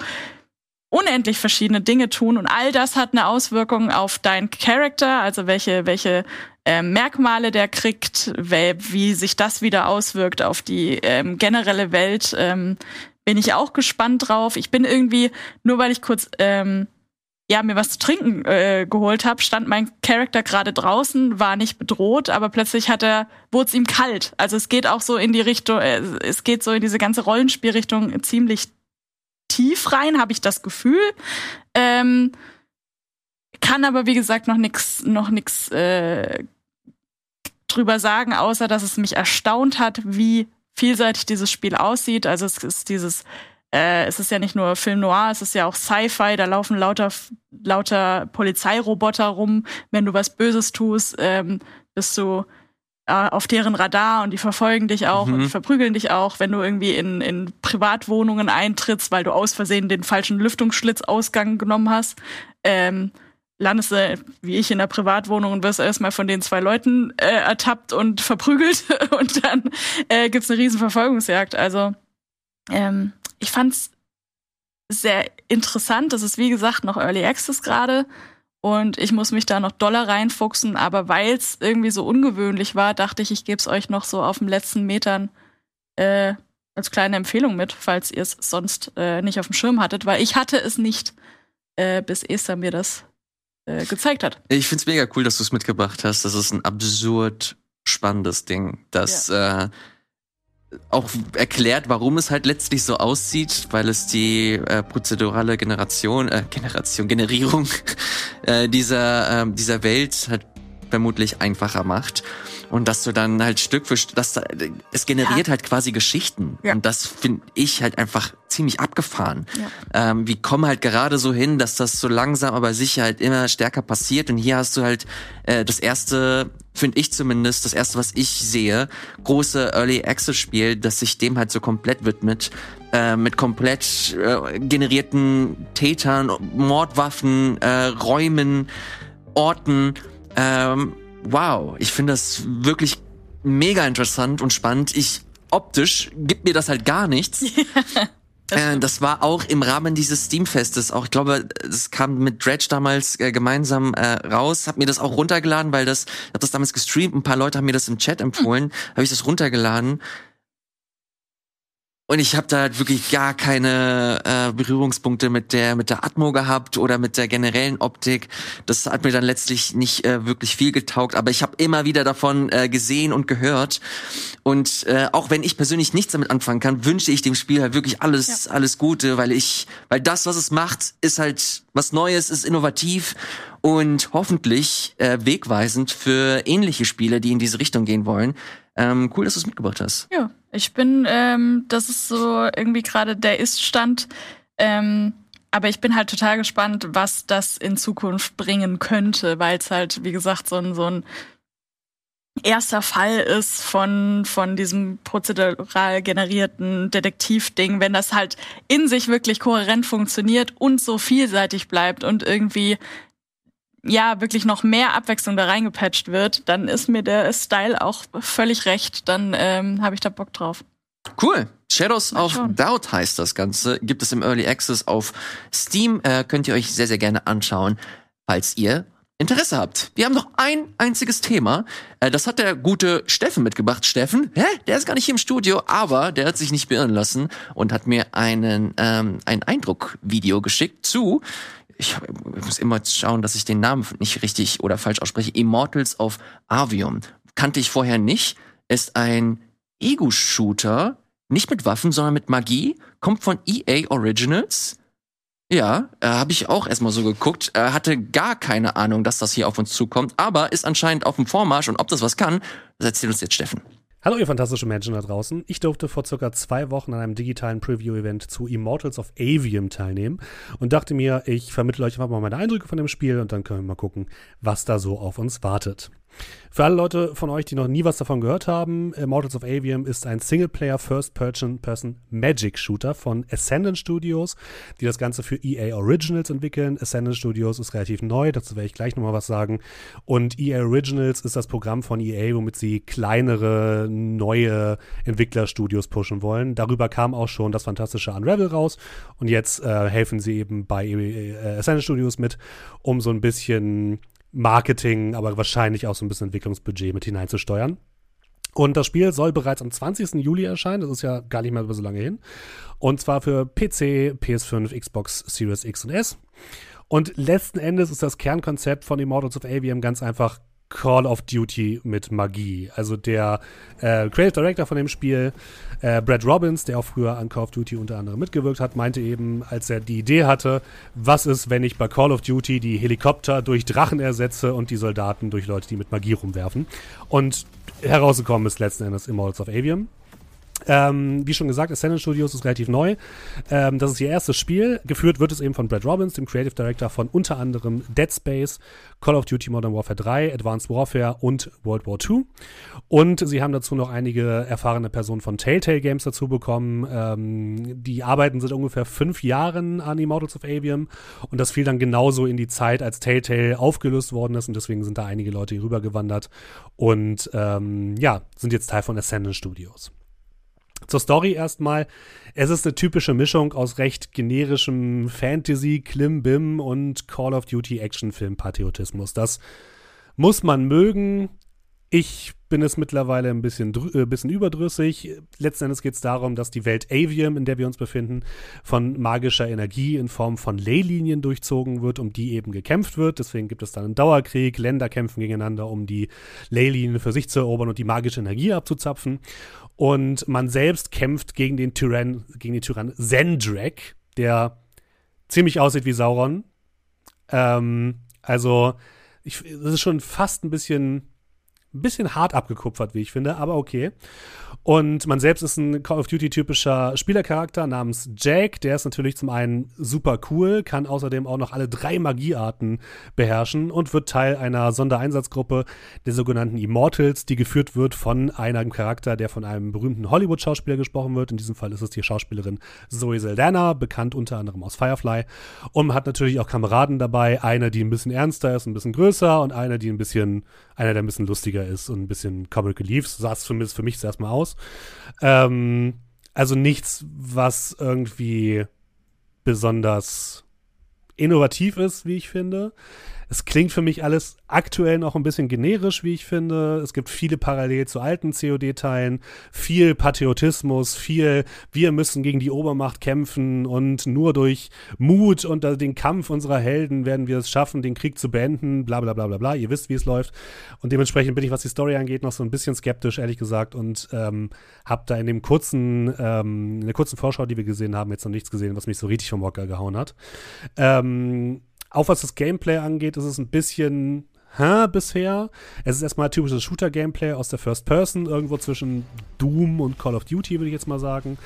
unendlich verschiedene Dinge tun und all das hat eine Auswirkung auf deinen Charakter, also welche, welche äh, Merkmale der kriegt, wie sich das wieder auswirkt auf die ähm, generelle Welt, ähm, bin ich auch gespannt drauf. Ich bin irgendwie, nur weil ich kurz ähm, ja, mir was zu trinken äh, geholt habe, stand mein Charakter gerade draußen, war nicht bedroht, aber plötzlich hat er, wurde es ihm kalt. Also es geht auch so in die Richtung, äh, es geht so in diese ganze Rollenspielrichtung ziemlich tief rein, habe ich das Gefühl. Ähm, kann aber wie gesagt noch nix, noch nix äh, drüber sagen, außer dass es mich erstaunt hat, wie vielseitig dieses Spiel aussieht. Also es ist dieses, äh, es ist ja nicht nur Film Noir, es ist ja auch Sci-Fi. Da laufen lauter lauter Polizeiroboter rum. Wenn du was Böses tust, ähm, bist du auf deren Radar und die verfolgen dich auch mhm. und verprügeln dich auch, wenn du irgendwie in, in Privatwohnungen eintrittst, weil du aus Versehen den falschen Lüftungsschlitzausgang genommen hast. Ähm, landest du, wie ich, in der Privatwohnung und wirst erstmal von den zwei Leuten äh, ertappt und verprügelt und dann äh, gibt's eine riesen Verfolgungsjagd. Also ähm, ich fand's sehr interessant. Das ist wie gesagt noch Early Access gerade. Und ich muss mich da noch doller reinfuchsen, aber weil es irgendwie so ungewöhnlich war, dachte ich, ich gebe es euch noch so auf den letzten Metern äh, als kleine Empfehlung mit, falls ihr es sonst äh, nicht auf dem Schirm hattet, weil ich hatte es nicht, äh, bis Esther mir das äh, gezeigt hat. Ich find's mega cool, dass du es mitgebracht hast. Das ist ein absurd spannendes Ding, das ja. Auch erklärt, warum es halt letztlich so aussieht, weil es die äh, prozedurale Generation, äh, Generation, Generierung äh, dieser, äh, dieser Welt halt vermutlich einfacher macht und dass du dann halt Stück für Stück, dass da, es generiert ja. halt quasi Geschichten ja. und das finde ich halt einfach ziemlich abgefahren. Ja. Ähm, wir kommen halt gerade so hin, dass das so langsam aber sicher halt immer stärker passiert und hier hast du halt äh, das erste, finde ich zumindest, das erste, was ich sehe, große Early Access Spiel, das sich dem halt so komplett widmet, äh, mit komplett äh, generierten Tätern, Mordwaffen, äh, Räumen, Orten. Ähm, wow, ich finde das wirklich mega interessant und spannend. Ich optisch gibt mir das halt gar nichts. Äh, das war auch im Rahmen dieses Steamfestes. Auch ich glaube, es kam mit Dredge damals äh, gemeinsam äh, raus. Hab mir das auch runtergeladen, weil das, ich hab das damals gestreamt. Ein paar Leute haben mir das im Chat empfohlen. Hm. Habe ich das runtergeladen. Und ich habe da halt wirklich gar keine äh, Berührungspunkte mit der mit der Atmo gehabt oder mit der generellen Optik. Das hat mir dann letztlich nicht äh, wirklich viel getaugt, aber ich habe immer wieder davon äh, gesehen und gehört. Und äh, auch wenn ich persönlich nichts damit anfangen kann, wünsche ich dem Spiel halt wirklich alles ja. alles Gute, weil ich weil das was es macht, ist halt was Neues, ist innovativ und hoffentlich äh, wegweisend für ähnliche Spiele, die in diese Richtung gehen wollen. Ähm, cool, dass du es mitgebracht hast. Ja, ich bin, ähm, das ist so irgendwie gerade der Ist-Stand. Ähm, aber ich bin halt total gespannt, was das in Zukunft bringen könnte, weil es halt, wie gesagt, so ein, so ein erster Fall ist von, von diesem prozedural generierten Detektivding, wenn das halt in sich wirklich kohärent funktioniert und so vielseitig bleibt und irgendwie ja wirklich noch mehr Abwechslung da reingepatcht wird, dann ist mir der Style auch völlig recht. Dann ähm, habe ich da Bock drauf. Cool. Shadows of. Doubt heißt das Ganze. Gibt es im Early Access auf Steam. Äh, könnt ihr euch sehr, sehr gerne anschauen, falls ihr Interesse habt. Wir haben noch ein einziges Thema. Äh, das hat der gute Steffen mitgebracht. Steffen, hä? Der ist gar nicht hier im Studio, aber der hat sich nicht beirren lassen und hat mir einen, ähm, ein Eindruckvideo geschickt zu ich, muss immer schauen, dass ich den Namen nicht richtig oder falsch ausspreche. Immortals of Avium. Kannte ich vorher nicht. Ist ein Ego-Shooter, nicht mit Waffen, sondern mit Magie. Kommt von EA Originals. Ja, äh, habe ich auch erstmal so geguckt. Äh, hatte gar keine Ahnung, dass das hier auf uns zukommt, aber ist anscheinend auf dem Vormarsch und ob das was kann, das erzählt uns jetzt Steffen. Hallo ihr fantastischen Menschen da draußen. Ich durfte vor circa zwei Wochen an einem digitalen Preview-Event zu Immortals of Avium teilnehmen und dachte mir, ich vermittle euch einfach mal meine Eindrücke von dem Spiel und dann können wir mal gucken, was da so auf uns wartet. Für alle Leute von euch, die noch nie was davon gehört haben, Immortals of Avium ist ein Singleplayer First-Person Magic Shooter von Ascendant Studios, die das Ganze für EA Originals entwickeln. Ascendant Studios ist relativ neu, dazu werde ich gleich nochmal was sagen. Und EA Originals ist das Programm von EA, womit sie kleinere, neue Entwicklerstudios pushen wollen. Darüber kam auch schon das fantastische Unravel raus und jetzt äh, helfen sie eben bei äh, Ascendant Studios mit, um so ein bisschen Marketing, aber wahrscheinlich auch so ein bisschen Entwicklungsbudget mit hineinzusteuern. Und das Spiel soll bereits am 20. Juli erscheinen. Das ist ja gar nicht mehr so lange hin. Und zwar für PC, PS5, Xbox Series X und S. Und letzten Endes ist das Kernkonzept von Immortals of Avium ganz einfach Call of Duty mit Magie. Also der äh, Creative Director von dem Spiel, äh, Brad Robbins, der auch früher an Call of Duty unter anderem mitgewirkt hat, meinte eben, als er die Idee hatte, was ist, wenn ich bei Call of Duty die Helikopter durch Drachen ersetze und die Soldaten durch Leute, die mit Magie rumwerfen. Und herausgekommen ist letzten Endes Immortals of Avium. Ähm, wie schon gesagt, Ascendant Studios ist relativ neu. Ähm, das ist ihr erstes Spiel. Geführt wird es eben von Brad Robbins, dem Creative Director von unter anderem Dead Space, Call of Duty Modern Warfare 3, Advanced Warfare und World War II. Und sie haben dazu noch einige erfahrene Personen von Telltale Games dazu bekommen. Ähm, die arbeiten seit ungefähr fünf Jahren an Immortals of Avium und das fiel dann genauso in die Zeit, als Telltale aufgelöst worden ist und deswegen sind da einige Leute hier rübergewandert und ähm, ja, sind jetzt Teil von Ascendant Studios. Zur Story erstmal. Es ist eine typische Mischung aus recht generischem Fantasy, Klimbim und Call of Duty Actionfilm-Patriotismus. Das muss man mögen. Ich bin es mittlerweile ein bisschen, äh, bisschen überdrüssig. Letzten Endes geht es darum, dass die Welt Avium, in der wir uns befinden, von magischer Energie in Form von Leylinien durchzogen wird, um die eben gekämpft wird. Deswegen gibt es dann einen Dauerkrieg. Länder kämpfen gegeneinander, um die Leylinien für sich zu erobern und die magische Energie abzuzapfen. Und man selbst kämpft gegen den Tyrann, gegen den Tyrann Zendrak, der ziemlich aussieht wie Sauron. Ähm, also, ich, das ist schon fast ein bisschen ein bisschen hart abgekupfert, wie ich finde, aber okay. Und man selbst ist ein Call of Duty-typischer Spielercharakter namens Jack. Der ist natürlich zum einen super cool, kann außerdem auch noch alle drei Magiearten beherrschen und wird Teil einer Sondereinsatzgruppe der sogenannten Immortals, die geführt wird von einem Charakter, der von einem berühmten Hollywood-Schauspieler gesprochen wird. In diesem Fall ist es die Schauspielerin Zoe Saldana, bekannt unter anderem aus Firefly. Und hat natürlich auch Kameraden dabei, eine, die ein bisschen ernster ist, ein bisschen größer und eine, die ein bisschen, einer, der ein bisschen lustiger ist und ein bisschen Comic Relief. So sah es für mich zuerst mal aus. Ähm, also nichts, was irgendwie besonders innovativ ist, wie ich finde. Es klingt für mich alles aktuell noch ein bisschen generisch, wie ich finde. Es gibt viele Parallelen zu alten COD-Teilen, viel Patriotismus, viel wir müssen gegen die Obermacht kämpfen und nur durch Mut und den Kampf unserer Helden werden wir es schaffen, den Krieg zu beenden, bla bla bla bla bla. Ihr wisst, wie es läuft. Und dementsprechend bin ich, was die Story angeht, noch so ein bisschen skeptisch, ehrlich gesagt, und ähm, habe da in dem kurzen, ähm, in der kurzen Vorschau, die wir gesehen haben, jetzt noch nichts gesehen, was mich so richtig vom Hocker gehauen hat. Ähm, auch was das Gameplay angeht, ist es ein bisschen hä, bisher. Es ist erstmal typisches Shooter-Gameplay aus der First Person, irgendwo zwischen Doom und Call of Duty, würde ich jetzt mal sagen.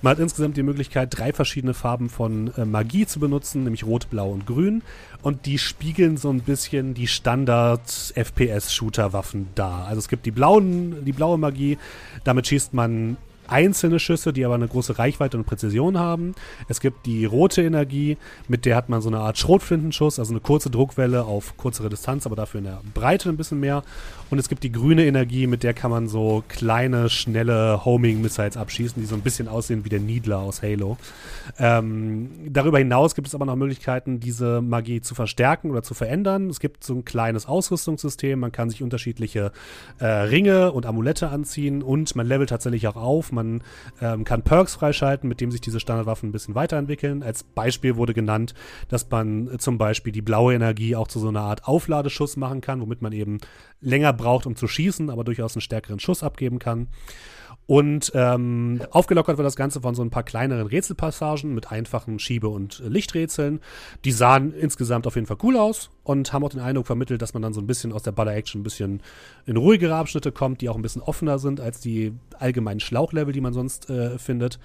Man hat insgesamt die Möglichkeit, drei verschiedene Farben von äh, Magie zu benutzen, nämlich Rot, Blau und Grün. Und die spiegeln so ein bisschen die Standard-FPS-Shooter-Waffen dar. Also es gibt die blauen, die blaue Magie, damit schießt man einzelne Schüsse, die aber eine große Reichweite und Präzision haben. Es gibt die rote Energie, mit der hat man so eine Art Schrotflintenschuss, also eine kurze Druckwelle auf kürzere Distanz, aber dafür in der Breite ein bisschen mehr. Und es gibt die grüne Energie, mit der kann man so kleine, schnelle Homing-Missiles abschießen, die so ein bisschen aussehen wie der Needler aus Halo. Ähm, darüber hinaus gibt es aber noch Möglichkeiten, diese Magie zu verstärken oder zu verändern. Es gibt so ein kleines Ausrüstungssystem, man kann sich unterschiedliche äh, Ringe und Amulette anziehen und man levelt tatsächlich auch auf. Man ähm, kann Perks freischalten, mit dem sich diese Standardwaffen ein bisschen weiterentwickeln. Als Beispiel wurde genannt, dass man äh, zum Beispiel die blaue Energie auch zu so einer Art Aufladeschuss machen kann, womit man eben länger braucht, um zu schießen, aber durchaus einen stärkeren Schuss abgeben kann. Und ähm, aufgelockert wird das Ganze von so ein paar kleineren Rätselpassagen mit einfachen Schiebe- und Lichträtseln. Die sahen insgesamt auf jeden Fall cool aus. und haben auch den Eindruck vermittelt, dass man dann so ein bisschen aus der Baller-Action ein bisschen in ruhigere Abschnitte kommt, die auch ein bisschen offener sind als die allgemeinen Schlauchlevel, die man sonst äh, findet.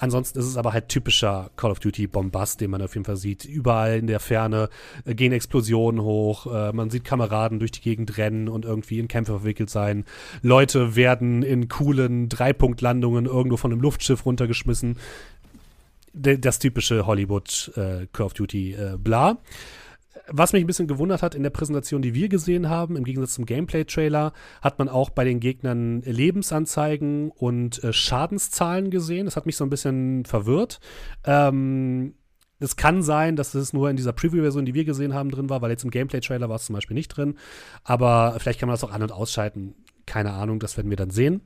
Ansonsten ist es aber halt typischer Call of Duty Bombast, den man auf jeden Fall sieht. Überall in der Ferne äh, gehen Explosionen hoch, äh, man sieht Kameraden durch die Gegend rennen und irgendwie in Kämpfe verwickelt sein. Leute werden in coolen Dreipunktlandungen irgendwo von einem Luftschiff runtergeschmissen. Das typische Hollywood äh, Call of Duty bla. Was mich ein bisschen gewundert hat in der Präsentation, die wir gesehen haben, im Gegensatz zum Gameplay-Trailer, hat man auch bei den Gegnern Lebensanzeigen und äh, Schadenszahlen gesehen. Das hat mich so ein bisschen verwirrt. Ähm, es kann sein, dass es nur in dieser Preview-Version, die wir gesehen haben, drin war, weil jetzt im Gameplay-Trailer war es zum Beispiel nicht drin. Aber vielleicht kann man das auch an- und ausschalten. Keine Ahnung, das werden wir dann sehen.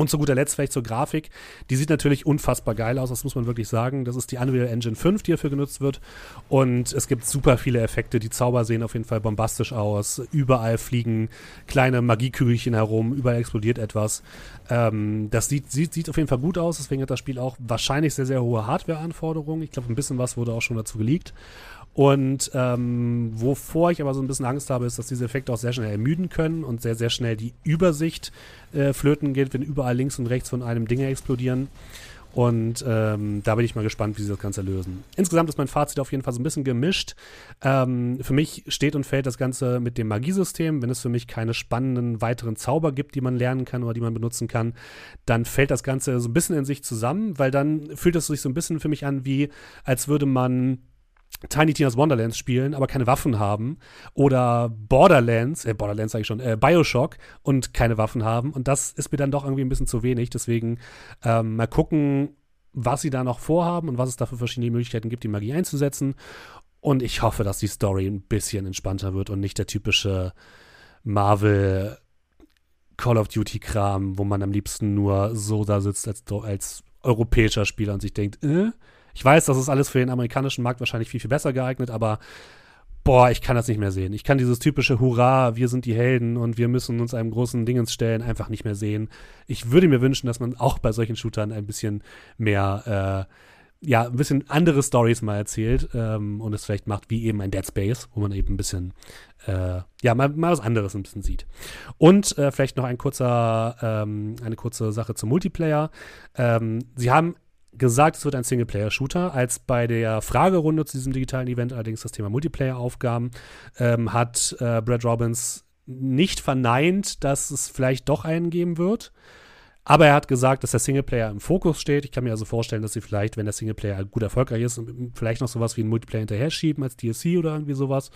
Und zu guter Letzt vielleicht zur Grafik. Die sieht natürlich unfassbar geil aus, das muss man wirklich sagen. Das ist die Unreal Engine 5, die dafür genutzt wird. Und es gibt super viele Effekte. Die Zauber sehen auf jeden Fall bombastisch aus. Überall fliegen kleine Magiekügelchen herum, überall explodiert etwas. Ähm, das sieht, sieht, sieht auf jeden Fall gut aus, deswegen hat das Spiel auch wahrscheinlich sehr, sehr hohe Hardware-Anforderungen. Ich glaube, ein bisschen was wurde auch schon dazu geleakt. Und ähm, wovor ich aber so ein bisschen Angst habe, ist, dass diese Effekte auch sehr schnell ermüden können und sehr, sehr schnell die Übersicht äh, flöten geht, wenn überall links und rechts von einem Dinge explodieren. Und ähm, da bin ich mal gespannt, wie sie das Ganze lösen. Insgesamt ist mein Fazit auf jeden Fall so ein bisschen gemischt. Ähm, für mich steht und fällt das Ganze mit dem Magiesystem. Wenn es für mich keine spannenden weiteren Zauber gibt, die man lernen kann oder die man benutzen kann, dann fällt das Ganze so ein bisschen in sich zusammen, weil dann fühlt es sich so ein bisschen für mich an, wie als würde man Tiny Tina's Wonderlands spielen, aber keine Waffen haben. Oder Borderlands, äh, Borderlands sage ich schon, äh, Bioshock und keine Waffen haben. Und das ist mir dann doch irgendwie ein bisschen zu wenig. Deswegen ähm, mal gucken, was sie da noch vorhaben und was es da für verschiedene Möglichkeiten gibt, die Magie einzusetzen. Und ich hoffe, dass die Story ein bisschen entspannter wird und nicht der typische Marvel Call of Duty Kram, wo man am liebsten nur so da sitzt als, als europäischer Spieler und sich denkt, äh, ich weiß, das ist alles für den amerikanischen Markt wahrscheinlich viel, viel besser geeignet, aber boah, ich kann das nicht mehr sehen. Ich kann dieses typische Hurra, wir sind die Helden und wir müssen uns einem großen Dingens stellen, einfach nicht mehr sehen. Ich würde mir wünschen, dass man auch bei solchen Shootern ein bisschen mehr, äh, ja, ein bisschen andere Stories mal erzählt ähm, und es vielleicht macht wie eben ein Dead Space, wo man eben ein bisschen, äh, ja, mal, mal was anderes ein bisschen sieht. Und äh, vielleicht noch ein kurzer, ähm, eine kurze Sache zum Multiplayer. Ähm, sie haben gesagt, es wird ein Singleplayer-Shooter. Als bei der Fragerunde zu diesem digitalen Event allerdings das Thema Multiplayer aufgaben, ähm, hat äh, Brad Robbins nicht verneint, dass es vielleicht doch einen geben wird. Aber er hat gesagt, dass der Singleplayer im Fokus steht. Ich kann mir also vorstellen, dass sie vielleicht, wenn der Singleplayer gut erfolgreich ist, vielleicht noch sowas wie einen Multiplayer hinterher schieben als DLC oder irgendwie sowas.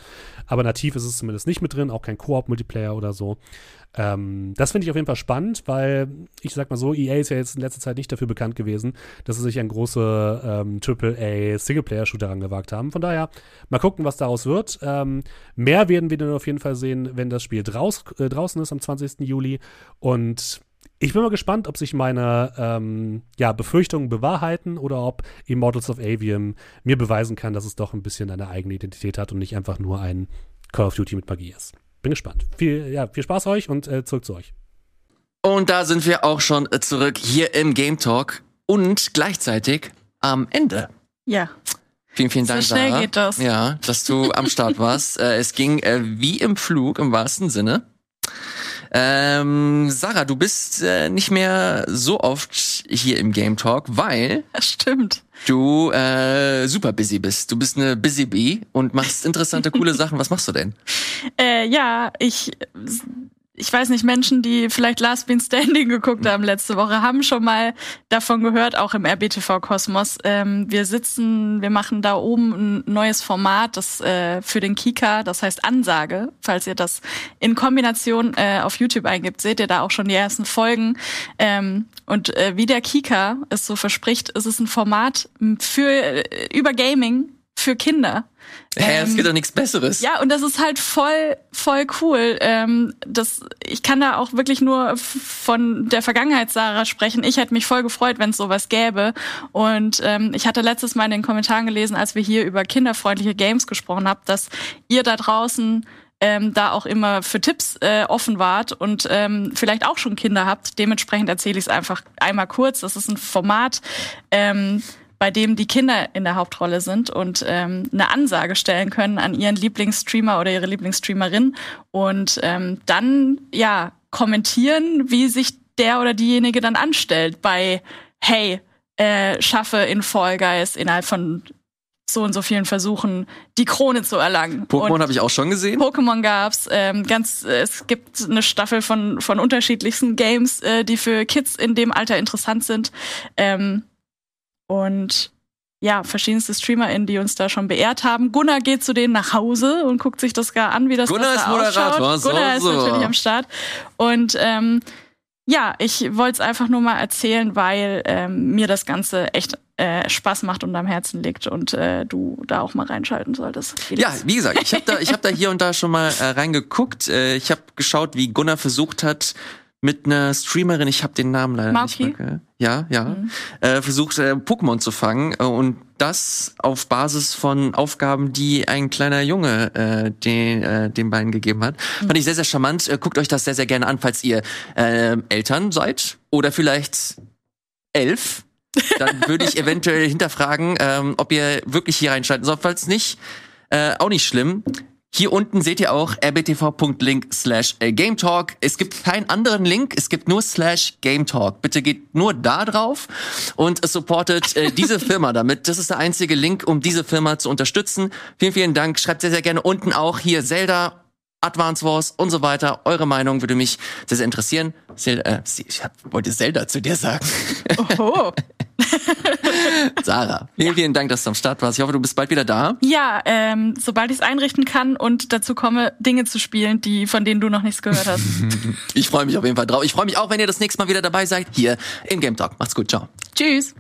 Aber nativ ist es zumindest nicht mit drin, auch kein Koop-Multiplayer oder so. Ähm, das finde ich auf jeden Fall spannend, weil ich sag mal so, EA ist ja jetzt in letzter Zeit nicht dafür bekannt gewesen, dass sie sich an große ähm, AAA Singleplayer-Shooter angewagt haben. Von daher, mal gucken, was daraus wird. Ähm, mehr werden wir dann auf jeden Fall sehen, wenn das Spiel draus, äh, draußen ist am 20. Juli. Und ich bin mal gespannt, ob sich meine ähm, ja, Befürchtungen bewahrheiten oder ob Immortals of Avium mir beweisen kann, dass es doch ein bisschen eine eigene Identität hat und nicht einfach nur ein Call of Duty mit Magie ist. Bin gespannt. Viel, ja, viel Spaß euch und äh, zurück zu euch. Und da sind wir auch schon äh, zurück hier im Game Talk und gleichzeitig am Ende. Ja. Vielen, vielen Dank, so schnell Sarah. geht das. Ja, dass du am Start warst. Äh, es ging äh, wie im Flug im wahrsten Sinne. Ähm, Sarah, du bist äh, nicht mehr so oft hier im Game Talk, weil Das stimmt. du äh, super busy bist. Du bist eine Busy Bee und machst interessante, coole Sachen. Was machst du denn? Äh, ja, ich, ich weiß nicht, Menschen, die vielleicht Last Bean Standing geguckt haben letzte Woche, haben schon mal davon gehört, auch im RBTV Kosmos. Ähm, wir sitzen, wir machen da oben ein neues Format, das äh, für den Kika, das heißt Ansage. Falls ihr das in Kombination äh, auf YouTube eingibt, seht ihr da auch schon die ersten Folgen. Ähm, und äh, wie der Kika es so verspricht, ist es ein Format für äh, über Gaming für Kinder. Hä, es Ähm, gibt doch nichts Besseres. ja, und das ist halt voll, voll cool. Ähm, das, ich kann da auch wirklich nur von der Vergangenheit Sarah sprechen. Ich hätte mich voll gefreut, wenn es sowas gäbe. Und ähm, ich hatte letztes Mal in den Kommentaren gelesen, als wir hier über kinderfreundliche Games gesprochen haben, dass ihr da draußen ähm, da auch immer für Tipps äh, offen wart und ähm, vielleicht auch schon Kinder habt. Dementsprechend erzähle ich es einfach einmal kurz. Das ist ein Format, ähm, bei dem die Kinder in der Hauptrolle sind und ähm, eine Ansage stellen können an ihren Lieblingsstreamer oder ihre Lieblingsstreamerin und ähm, dann ja kommentieren, wie sich der oder diejenige dann anstellt bei Hey, äh, schaffe in Fall Guys innerhalb von so und so vielen Versuchen die Krone zu erlangen. Pokémon habe ich auch schon gesehen. Pokémon gab's ähm, ganz. Äh, es gibt eine Staffel von von unterschiedlichsten Games, äh, die für Kids in dem Alter interessant sind. Ähm, und ja, verschiedenste StreamerInnen, die uns da schon beehrt haben. Gunnar geht zu denen nach Hause und guckt sich das gar an, wie das Gunnar das ist da Moderator, ausschaut. Gunnar so, ist natürlich am Start. Und ähm, ja, ich wollte es einfach nur mal erzählen, weil ähm, mir das Ganze echt äh, Spaß macht und am Herzen liegt und äh, du da auch mal reinschalten solltest. Felix. Ja, wie gesagt, ich habe da, ich hab da hier und da schon mal äh, reingeguckt. Äh, ich habe geschaut, wie Gunnar versucht hat, mit einer Streamerin, ich habe den Namen leider Mauki? nicht mehr. Ja, ja. Äh, versucht, äh, Pokémon zu fangen. Äh, und das auf Basis von Aufgaben, die ein kleiner Junge äh, den, äh, den beiden gegeben hat. Fand ich sehr, sehr charmant. Äh, guckt euch das sehr, sehr gerne an, falls ihr äh, Eltern seid oder vielleicht elf. Dann würde ich eventuell hinterfragen, ähm, ob ihr wirklich hier reinschalten sollt. Falls nicht, äh, auch nicht schlimm. Hier unten seht ihr auch rbtv.link slash äh, Game Talk. Es gibt keinen anderen Link, es gibt nur slash Game Talk. Bitte geht nur da drauf und supportet äh, diese Firma damit. Das ist der einzige Link, um diese Firma zu unterstützen. Vielen, vielen Dank. Schreibt sehr, sehr gerne unten auch hier Zelda, Advance Wars und so weiter. Eure Meinung würde mich sehr, sehr interessieren. Zelda, äh, ich wollte Zelda zu dir sagen. Oh. Sarah, vielen, vielen Dank, dass du am Start warst. Ich hoffe, du bist bald wieder da. Ja, ähm, sobald ich es einrichten kann und dazu komme, Dinge zu spielen, die von denen du noch nichts gehört hast. Ich freue mich auf jeden Fall drauf. Ich freue mich auch, wenn ihr das nächste Mal wieder dabei seid, hier im Game Talk. Macht's gut, ciao. Tschüss.